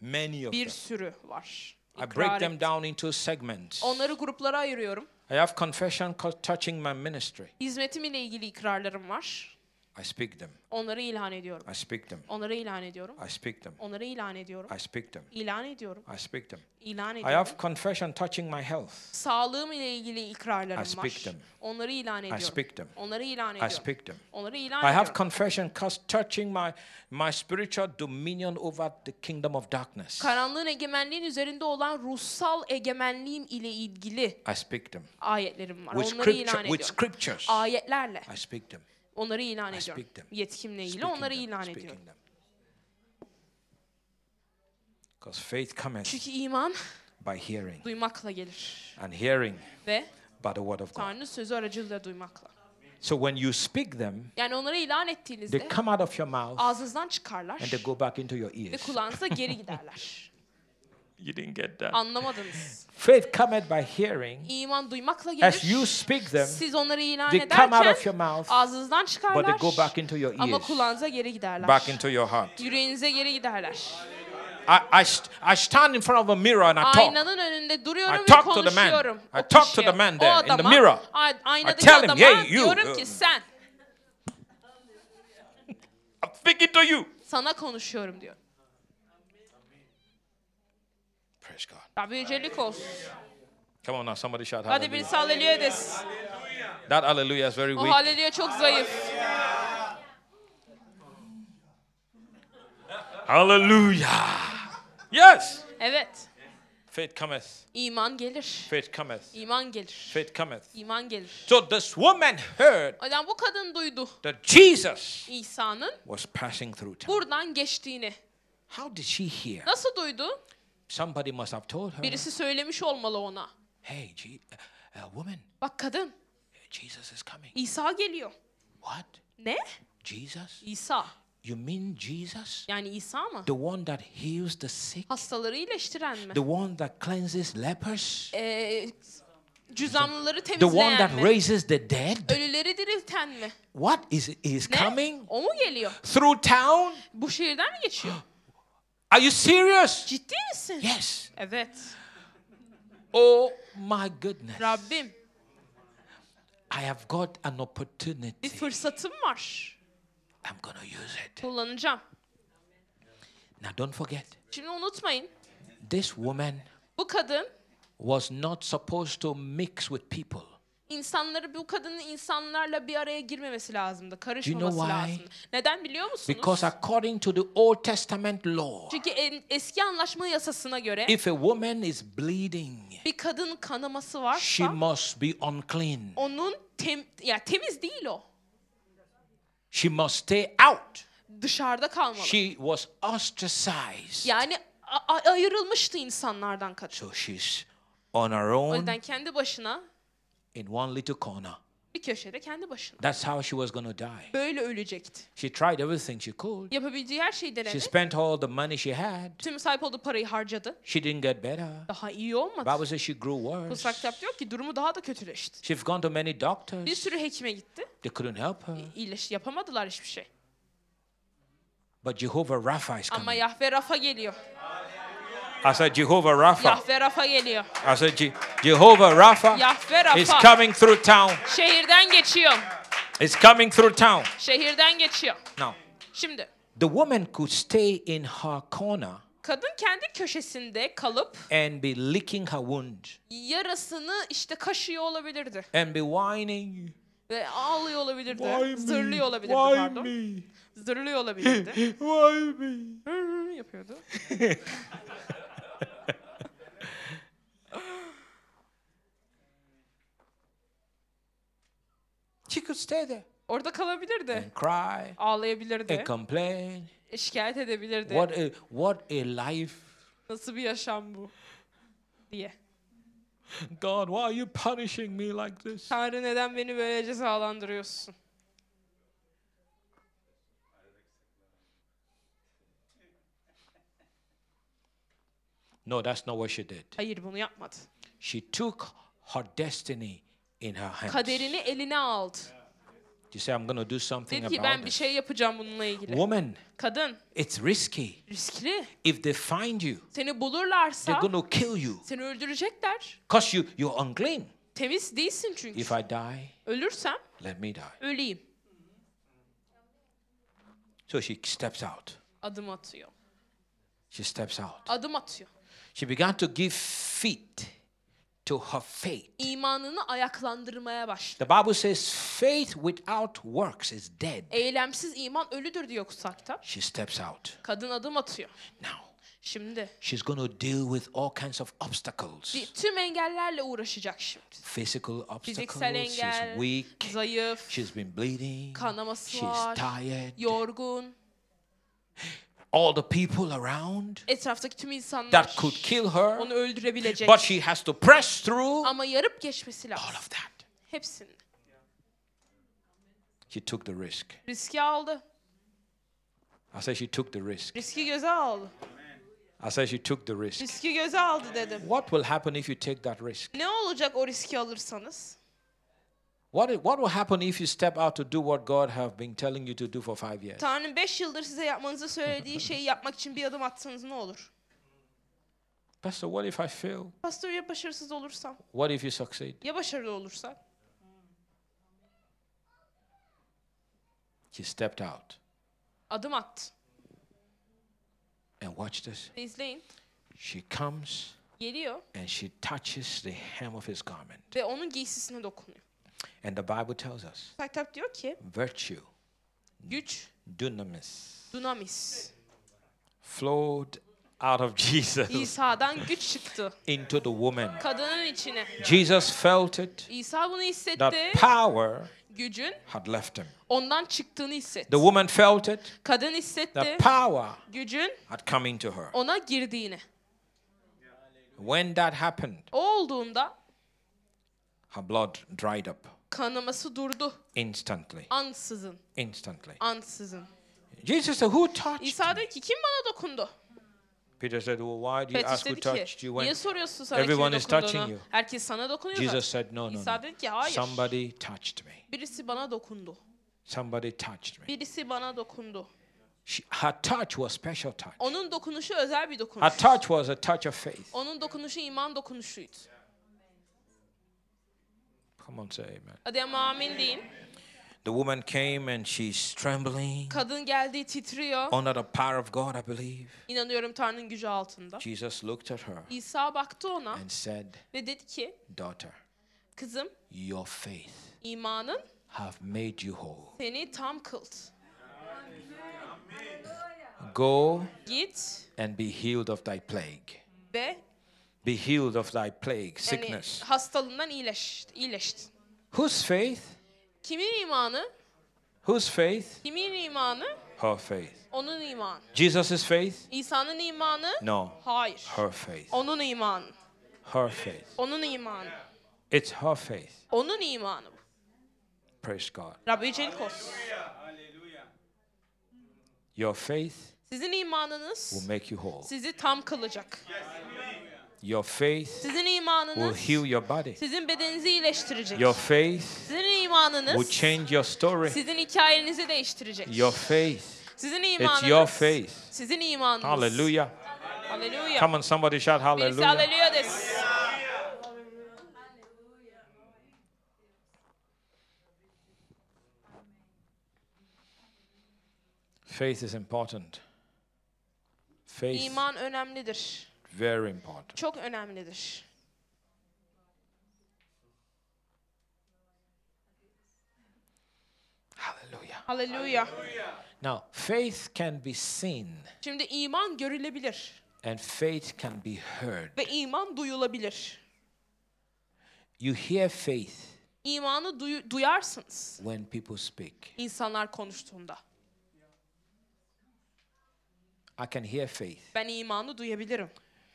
Many of Bir them. sürü var. I İkrar break them ettiğim. down into segments. Onları gruplara ayırıyorum. I have confession co- touching my ministry. Hizmetim ile ilgili ikrarlarım var. I speak them. Onları ilan ediyorum. I speak them. Onları ilan ediyorum. I speak them. Onları ilan ediyorum. I speak them. İlan ediyorum. I speak them. İlan I ediyorum. have confession touching my health. Sağlığım ile ilgili ikrarlarım I speak var. them. Onları ilan ediyorum. speak them. Onları ilan I ediyorum. speak them. Onları ilan I have ediyorum. confession touching my, my spiritual dominion over the kingdom of darkness. Karanlığın egemenliğin üzerinde olan ruhsal egemenliğim ile ilgili I speak them. ayetlerim var. With, Onları ilan with ediyorum. scriptures, Ayetlerle I speak them. Onları ilan ediyorum. Yetkimle ilgili onları ilan ediyorum. them. Because faith cometh Çünkü iman by hearing, duymakla gelir and hearing ve by the word of God. Tanrı'nın sözü aracılığıyla duymakla. So when you speak them, Yani onları ilan they ettiğinizde come out of your mouth ağzınızdan çıkarlar and they go back into your ve ears. kulağınıza geri giderler. You didn't get that. Anlamadınız. Faith cometh by hearing. İman duymakla As you gelir. speak them, Siz onları ilan they come out of ederken your mouth, ağzınızdan but they çıkarlar go back into your ama ears, kulağınıza geri giderler. back into your heart. Yüreğinize geri giderler. I, I, st- I stand in front of a mirror and I talk. Aynanın önünde duruyorum I ve talk to the man. konuşuyorum. I talk to the man o there in the adama, mirror. Aynadaki tell him, adama "Hey, you, diyorum ki sen I'm speaking to you. sana konuşuyorum diyor. Praise God. Rabbi yücelik olsun. Come on now, somebody shout Hadi hallelujah. birisi hallelujah desin. That hallelujah is very O weak. hallelujah çok zayıf. Hallelujah. Yes. Evet. Faith cometh. İman gelir. Faith cometh. İman gelir. Faith cometh. İman gelir. So this woman heard O yüzden bu kadın duydu that Jesus İsa'nın was passing through town. buradan geçtiğini. How did she hear? Nasıl duydu? Somebody must have told her. Birisi söylemiş olmalı ona. Hey, Je- uh, woman, Bak kadın Jesus is coming. İsa geliyor. What? Ne? Jesus? İsa. You mean Jesus? Yani İsa mı? The one that heals the sick? Hastaları iyileştiren mi? The one that cleanses lepers? Ee, cüzamlıları The one temizleyen that mi? raises the dead? Ölüleri dirilten mi? What is is Ne? coming O mu geliyor? through town? Bu şehirden mi geçiyor? Are you serious? Ciddi misin? Yes. Evet. Oh my goodness. Rabbim I have got an opportunity. bir fırsatım var. I'm going to use it. Kullanacağım. Now don't forget. Şimdi unutmayın. This woman Bu kadın was not supposed to mix with people. İnsanları bu kadının insanlarla bir araya girmemesi lazımdı. know Karışmaması why? lazımdı. Neden biliyor musunuz? Because according to the Old Testament law, Çünkü en- eski anlaşma yasasına göre if a woman is bleeding, bir kadının kanaması she varsa must be unclean. onun tem ya temiz değil o. She must stay out. Dışarıda kalmalı. She was ostracized. Yani ayrılmıştı insanlardan kadın. So she's on her O own yüzden kendi başına in one little corner. bir köşede kendi başına. That's how she was going to die. Böyle ölecekti. She tried everything she could. Yapabileceği her şeyi She denedi. spent all the money she had. Tüm sahip olduğu parayı harcadı. She didn't get better. Daha iyi olmadı. Bible says she grew worse. Kutsal kitap diyor ki durumu daha da kötüleşti. She's gone to many Bir doctors. sürü hekime gitti. They couldn't help her. İyileş yapamadılar hiçbir şey. But Jehovah Rapha is Ama coming. Yahve Rafa geliyor. I said Jehovah Rapha. Yahve Rafa geliyor. I said Je- Jehovah Rapha Yahve is Rafa coming through town. şehirden geçiyor. It's coming through town. Şehirden geçiyor. Now, Şimdi the woman could stay in her corner kadın kendi köşesinde kalıp and be licking her wound yarasını işte kaşıyor olabilirdi. and be whining. Ve ağlıyor olabilirdi. Why me? Zırlıyor olabilirdi Why pardon. me? Zırlıyor olabilirdi. Why me? Hırr yapıyordu. She could stay there Orada kalabilirdi. and cry Ağlayabilirdi. and complain. Şikayet edebilirdi. What a what a life. Nasıl bir yaşam bu? Diye. God, why are you punishing me like this? Tanrı neden beni böyle cezalandırıyorsun? No, that's not what she did. Hayır bunu yapmadı. She took her destiny in her hands. Kaderini eline aldı. You say, I'm going to do something Dedi ki about ben bir this. şey yapacağım bununla ilgili. Woman, Kadın it's risky. riskli. If they find you, Seni they're bulurlarsa going to kill you seni öldürecekler. because you, you're unclean. Temiz değilsin çünkü. If I die, Ölürsem let me die. öleyim. So she steps out. Adım atıyor. She steps out. Adım atıyor. She began to give feet to her faith. İmanını ayaklandırmaya başladı. The Bible says faith without works is dead. Eylemsiz iman ölüdür diyor kutsal kitap. She steps out. Kadın adım atıyor. Now, Şimdi she's going to deal with all kinds of obstacles. tüm engellerle uğraşacak şimdi. Physical obstacles. Fiziksel She's engel, weak. zayıf, She's been bleeding. kanaması She's var, tired. yorgun. All the people around Etraftaki tüm insanlar that could kill her. onu öldürebilecek. But she has to press through Ama yarıp geçmesi all lazım. of that. Hepsini. She took the risk. Riski aldı. I said she took the risk. Riski göze aldı. I said she took the risk. Riski göze aldı dedim. What will happen if you take that risk? Ne olacak o riski alırsanız? What, what will happen if you step out to do what God have been telling you to do for five years? Tanrı'nın 5 yıldır size yapmanızı söylediği şeyi yapmak için bir adım atsanız ne olur? Pastor, what if I fail? Pastör ya başarısız olursam? What if you succeed? Ya başarılı olursak? She stepped out. Adım attı. And watch this. İzleyin. She comes Geliyor and she touches the hem of his garment. ve onun giysisine dokunuyor. And the Bible tells us diyor ki virtue, güç, dunamis, dunamis. flowed out of Jesus İsa'dan güç çıktı into the woman. kadının içine. Jesus felt it. İsa bunu That hissetti. power Gücün had left him. ondan çıktığını hissetti. The woman felt it. Kadın hissetti. The power Gücün had come into her. ona girdiğini. When that happened, O olduğunda her blood dried up kanaması durdu. instantly. Ansızın. Instantly. Ansızın. Jesus said, Who touched İsa dedi ki kim bana dokundu? Peter said, Well, why do you Petrus ask who touched you niye when soruyorsun sana everyone is touching you? Herkes sana dokunuyor Jesus said, No, no, İsa dedi ki hayır. Somebody touched me. Birisi bana dokundu. Somebody touched me. Birisi bana dokundu. She, her touch was special touch. Onun dokunuşu özel bir Her dokunuş. touch was a touch of faith. Onun dokunuşu iman dokunuşuydu. Come on, say amen. Hadi ama amin deyin. The woman came and she's trembling Kadın geldi titriyor. under the power of God, I believe. İnanıyorum Tanrı'nın gücü altında. Jesus looked at her İsa baktı ona and said, ve dedi ki Daughter, kızım your faith imanın have made you whole. seni tam kıldı. Go Git and be healed of thy plague. ve Be healed of thy plague, yani sickness. hastalığından iyileşti. iyileşti. Whose faith? Kimin imanı? Whose faith? Kimin imanı? Her faith. Onun imanı. Jesus' faith? İsa'nın imanı? No. Hayır. Her faith. Onun imanı. Her faith. Onun imanı. It's her faith. Onun imanı bu. Praise God. Rabbi yücelik olsun. Your faith Sizin imanınız will make you whole. sizi tam kılacak. Your faith Sizin will imanınız heal your body. sizin bedeninizi iyileştirecek. Your faith Sizin will imanınız change your story. sizin hikayenizi değiştirecek. Your faith. Sizin It's imanınız your faith. sizin imanınız. Hallelujah. Hallelujah. Come on, somebody shout Birisi hallelujah. hallelujah desin. Faith is important. Faith, İman önemlidir. Very important. Çok önemlidir. Hallelujah. Hallelujah. Now, faith can be seen Şimdi iman görülebilir and faith can be heard. ve iman duyulabilir. You hear faith İmanı duyu- duyarsınız when people speak. insanlar konuştuğunda. I can hear faith. Ben imanı duyabilirim.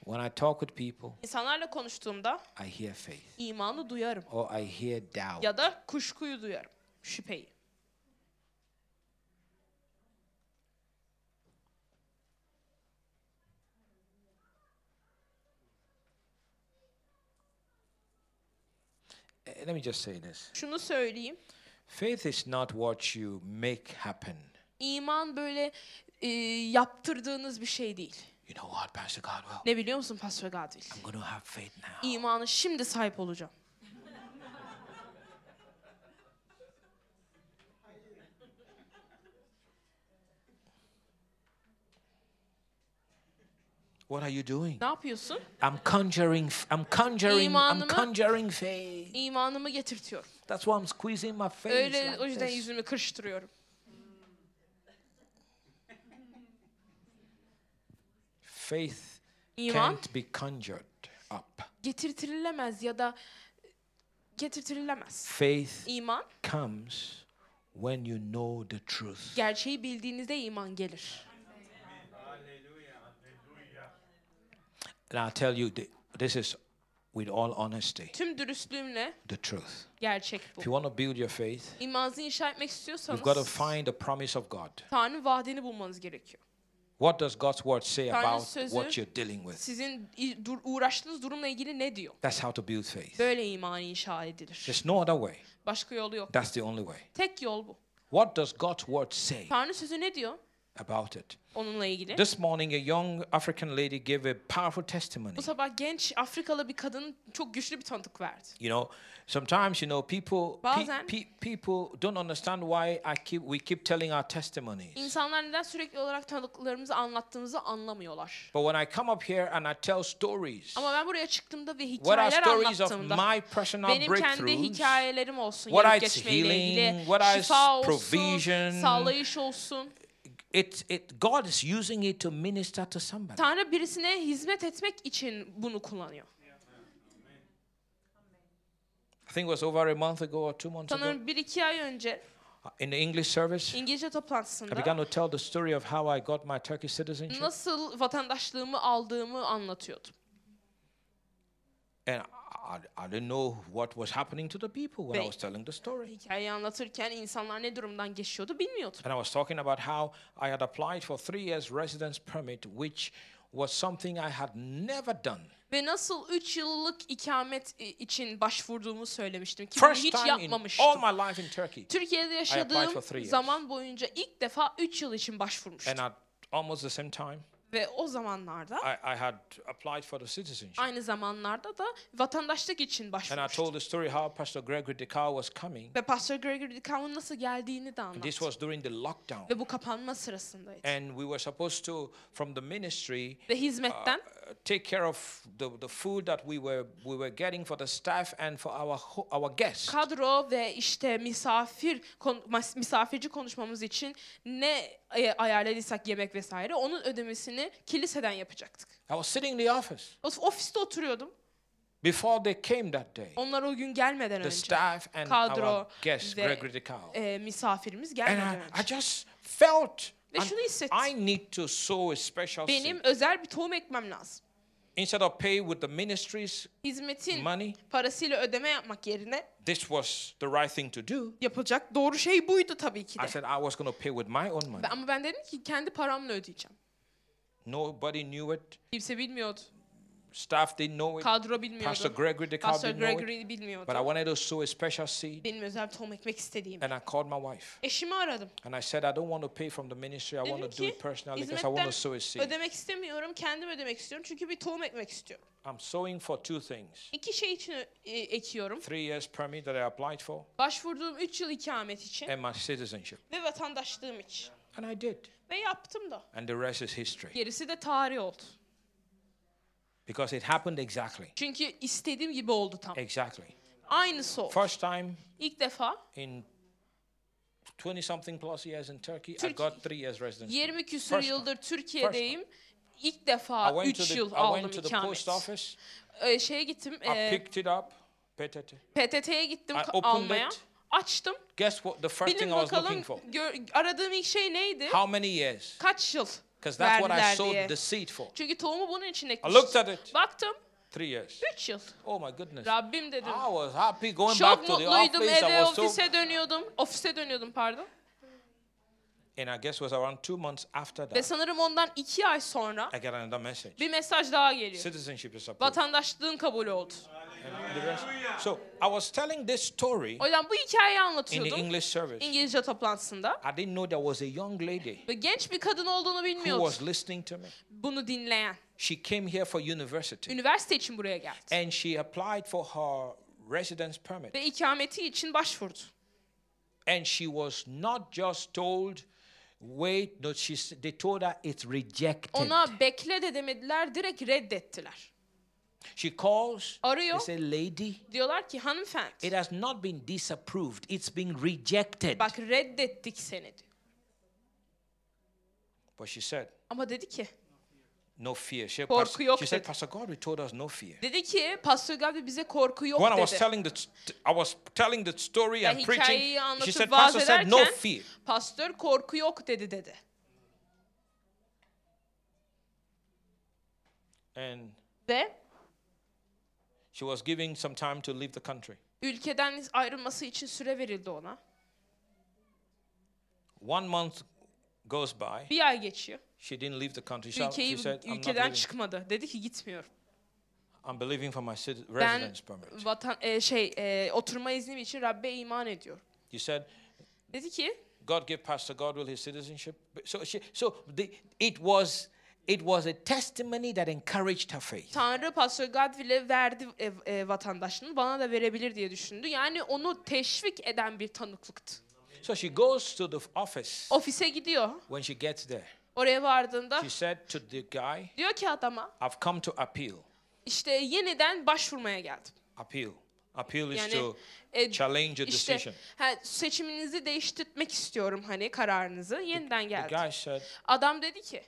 When I talk with people, İnsanlarla konuştuğumda I hear faith. imanı duyarım Or I hear doubt. ya da kuşkuyu duyarım, şüpheyi. Eh, Let me just say this Şunu söyleyeyim. faith is not what you make happen. İman böyle e, yaptırdığınız bir şey değil. You know what, Pastor Godwell? Ne biliyor musun Pastor Gadil? I'm going to have faith now. İmanı şimdi sahip olacağım. What are you doing? Ne yapıyorsun? I'm conjuring, I'm conjuring, I'm İmanımı- conjuring faith. İmanımı getirtiyorum. That's why I'm squeezing my face. Öyle like o yüzden this. yüzümü kırıştırıyorum. Faith İman can't be conjured up. getirtilemez ya da getirtilemez. Faith İman comes when you know the truth. gerçeği bildiğinizde iman gelir. And I'll tell you, th- this is with all honesty, Tüm dürüstlüğümle the truth. gerçek If you bu. want to build your faith, İmanınızı inşa etmek you've got to find the promise of God. Tanrı vaadini bulmanız gerekiyor. What does God's word say Tanrı about sözü- what you're dealing with? Sizin i- dur- uğraştığınız durumla ilgili ne diyor? That's how to build faith. Böyle iman inşa edilir. There's no other way. Başka yolu yok. That's the only way. Tek yol bu. What does God's word say Tanrı sözü ne diyor about it? onunla ilgili? This morning, a young African lady gave a powerful testimony. Bu sabah genç Afrikalı bir kadın çok güçlü bir tanık verdi. You know, sometimes you know people pe- Bazen- pe- people don't understand why I keep we keep telling our testimonies. İnsanlar neden sürekli olarak tanıklarımızı anlattığımızı anlamıyorlar. But when I come up here and I tell stories, Ama ben buraya çıktığımda ve what are hikayeler stories of anlattığımda my personal benim kendi hikayelerim olsun, What yarıp geçmeyle healing, ilgili, what şifa olsun, provision. sağlayış olsun. It, it, God is using it to minister to somebody. Tanrı birisine hizmet etmek için bunu kullanıyor. I think it was over a month ago or two months ago Sanırım bir iki ay önce in the English service. İngilizce I began toplantısında to tell the story of how I got my Turkish citizenship. nasıl vatandaşlığımı aldığımı anlatıyordum. And I, I didn't know what was happening to the people when I Ve- was telling the story. Hikayeyi anlatırken insanlar ne durumdan geçiyordu bilmiyordum. And I was talking about how I had applied for three years residence permit, which was something I had never done. Ve nasıl 3 yıllık ikamet e, için başvurduğumu söylemiştim ki bunu First hiç time in all yapmamıştım. my life in Turkey. Türkiye'de applied for three yaşadığım years. zaman boyunca ilk defa 3 yıl için başvurmuştum. And at almost the same time, Ve o zamanlarda I, I had applied for the citizenship. aynı zamanlarda da vatandaşlık için And I başvurmuştum. told the story how Pastor Gregory Decau was coming. Ve Pastor Gregory DeCam'ın nasıl geldiğini de This anlattı. was during the lockdown. Ve bu kapanma sırasındaydı. And we were supposed to, from the ministry, Ve hizmetten uh, take care of the, the food that we were we were getting for the staff and for our ho- our guests. kadro ve işte misafir kon- mas- misafirci konuşmamız için ne ayarladıysak yemek vesaire onun ödemesini kiliseden yapacaktık. I was sitting in the office Ofiste oturuyordum. before they came that day. Onlar o gün gelmeden The önce. staff and Kadro our guest ve Gregory Decau. e, misafirimiz And gelmeden I, I önce. just felt Ve şunu hissettim. I need to sow a special Benim seed. özel bir tohum ekmem lazım. Instead of pay with the ministry's Hizmetin money, parasıyla ödeme yapmak yerine this was the right thing to do. yapılacak doğru şey buydu tabii ki I de. said I was going to pay with my own money. Ama ben dedim ki kendi paramla ödeyeceğim. Nobody knew it. Kimse bilmiyordu. Staff didn't know it. Kadro bilmiyordu. Pastor Gregory Decau Pastor didn't know it. Gregory bilmiyordu. But I wanted to sow a special seed. Benim özel tohum ekmek istediğim. And I called my wife. Eşimi aradım. And I said, I don't want to pay from the ministry. I want Dedim to do it personally because I want to sow a seed. ödemek istemiyorum, kendim ödemek istiyorum. Çünkü bir tohum ekmek istiyorum. I'm sowing for two things. İki şey için e, ekiyorum. Three years permit that I applied for Başvurduğum 3 yıl ikamet için and my citizenship. ve vatandaşlığım için. And I did. Ve yaptım da. And the rest is history. Gerisi de tarih oldu. Because it happened exactly. Çünkü istediğim gibi oldu tam. Exactly. Aynısı oldu. First time İlk defa in 20 something plus years in Turkey, I Türk- got three years residency. 20 küsur First time. yıldır Türkiye'deyim. İlk defa I went to 3 the, yıl I aldım went to the post office. Ee, şeye gittim. I e, picked it up. PTT. PTT'ye gittim I almaya. it. Açtım. Guess what? The first Bilin thing I was looking for. gör- aradığım ilk şey neydi? How many years? Kaç yıl Because that's what I sowed diye. for. Çünkü tohumu bunun için I looked at it. Baktım Three years. 3 yıl. Oh my goodness. Rabbim dedim. I was happy going Çok back to the mutluydum office. I eve was so. ofise dönüyordum. Ofise dönüyordum pardon. And I guess it was around two months after Ve that, sanırım ondan 2 ay sonra I got another message. bir mesaj daha geliyor. Citizenship is approved. Vatandaşlığın kabul oldu. And the rest. So I was telling this story O yüzden bu hikayeyi in the anlatıyordum English service. İngilizce toplantısında. I didn't know there was a young lady Ve genç bir kadın olduğunu who bilmiyordum. was listening to me. Bunu dinleyen. She came here for university Üniversite için buraya geldi. and she applied for her residence permit. Ve ikameti için başvurdu. And she was not just told, wait, no, she, they told her it's rejected. Ona bekle de demediler, direkt reddettiler. She calls, Arıyor. they say, lady, Diyorlar ki hanımefendi, it has not been disapproved, it's been rejected. bak reddettik seni diyor. But she said, Ama dedi ki, no fear. She, Korku yok she said, dedi. Pastor God, told us no fear. dedi ki Pastor Gabi bize korku yok When I was dedi. telling the, st- I was telling the story Ben and preaching, hikayeyi she anlatıp said, vaaz Pastor said, no ederken fear. pastör korku yok dedi dedi. And Ve she was giving some time to leave the country. ülkeden ayrılması için süre verildi ona. One month goes by. Bir ay geçiyor. She didn't leave the country. She, Ülkeyi she said, I'm not ülkeden leaving. çıkmadı. Dedi ki gitmiyorum. I'm believing for my citi- Ben residence permit. vatan e, şey e, oturma iznim için Rabbe iman ediyorum. You said, Dedi ki God give Pastor Godwill his citizenship. So she, so the, it was it was a testimony that encouraged her faith. Tanrı Pastor Godwill'e verdi e, e, vatandaşlığını bana da verebilir diye düşündü. Yani onu teşvik eden bir tanıklıktı. So she goes to the office Ofise gidiyor. when she gets there. Oraya vardığında She said to the guy, diyor ki adama I've come to appeal. işte yeniden başvurmaya geldim. Appeal. Appeal is Yani to e, challenge a işte decision. ha, seçiminizi değiştirmek istiyorum hani kararınızı. Yeniden The geldim. guy said, Adam dedi ki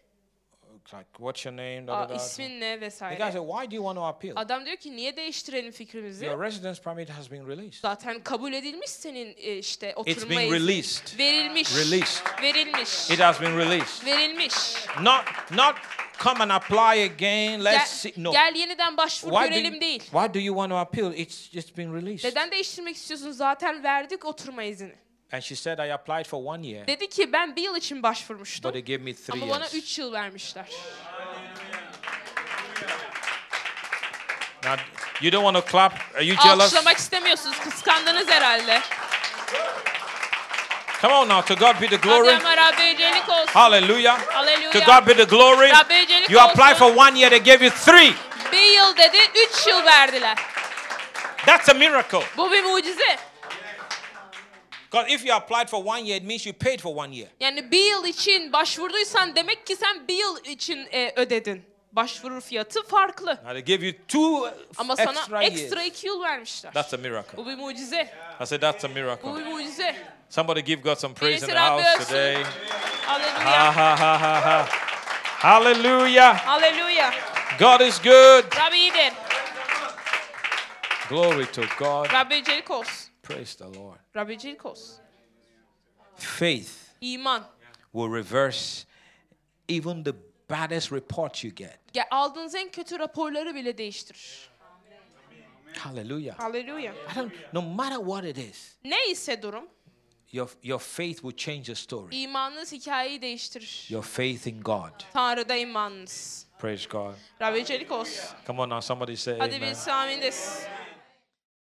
like, what's your name? Da, "Aa, da, da. ismin ne The guy vesaire. said, why do you want to appeal? Adam diyor ki niye değiştirelim fikrimizi? Your residence permit has been released. Zaten kabul edilmiş senin e, işte It's oturma been izni. released. Verilmiş. Released. Verilmiş. It has been released. Verilmiş. Not not come and apply again. Let's Gel, see. No. gel yeniden başvur Why görelim you, değil. why do you want to appeal? It's just been released. Neden değiştirmek istiyorsun? Zaten verdik oturma izni. And she said, I applied for one year, Dedi ki ben bir yıl için başvurmuştum. but they gave me three Ama bana years. üç yıl vermişler. Now, you don't want to clap. Are you jealous? Alkışlamak istemiyorsunuz. Kıskandınız herhalde. Come on now. To God be the glory. Hadi ama Rabbe yücelik olsun. Hallelujah. Hallelujah. To God be the glory. Rabbe yücelik Çelik You apply olsun. for one year, they gave you three. Bir yıl dedi, üç yıl verdiler. That's a miracle. Bu bir mucize. Because if you applied for one year, it means you paid for one year. Yani bir yıl için başvurduysan demek ki sen bir yıl için e, ödedin. Başvuru fiyatı farklı. Now they give you two uh, Ama extra sana years. ekstra iki yıl vermişler. That's a miracle. Bu bir mucize. I said that's a Bu miracle. bir mucize. Somebody give God some praise in the house övsün. today. Ha Haleluya. ha ha ha ha. Hallelujah. Haleluya. God is good. Rabbi iyidir. Glory to God. Rabbicilik olsun. Praise the Lord. Rabbicilik olsun. Faith İman. will reverse even the baddest report you get. Ya aldığınız en kötü raporları bile değiştirir. Hallelujah. Haleluya. I don't, no matter what it is, Ne ise durum, your, your faith will change the story. imanınız hikayeyi değiştirir. Your faith in God. Tanrı'da imanınız. Praise God. Rabbicilik olsun. Come on now, somebody say Hadi amen. birisi amin desin.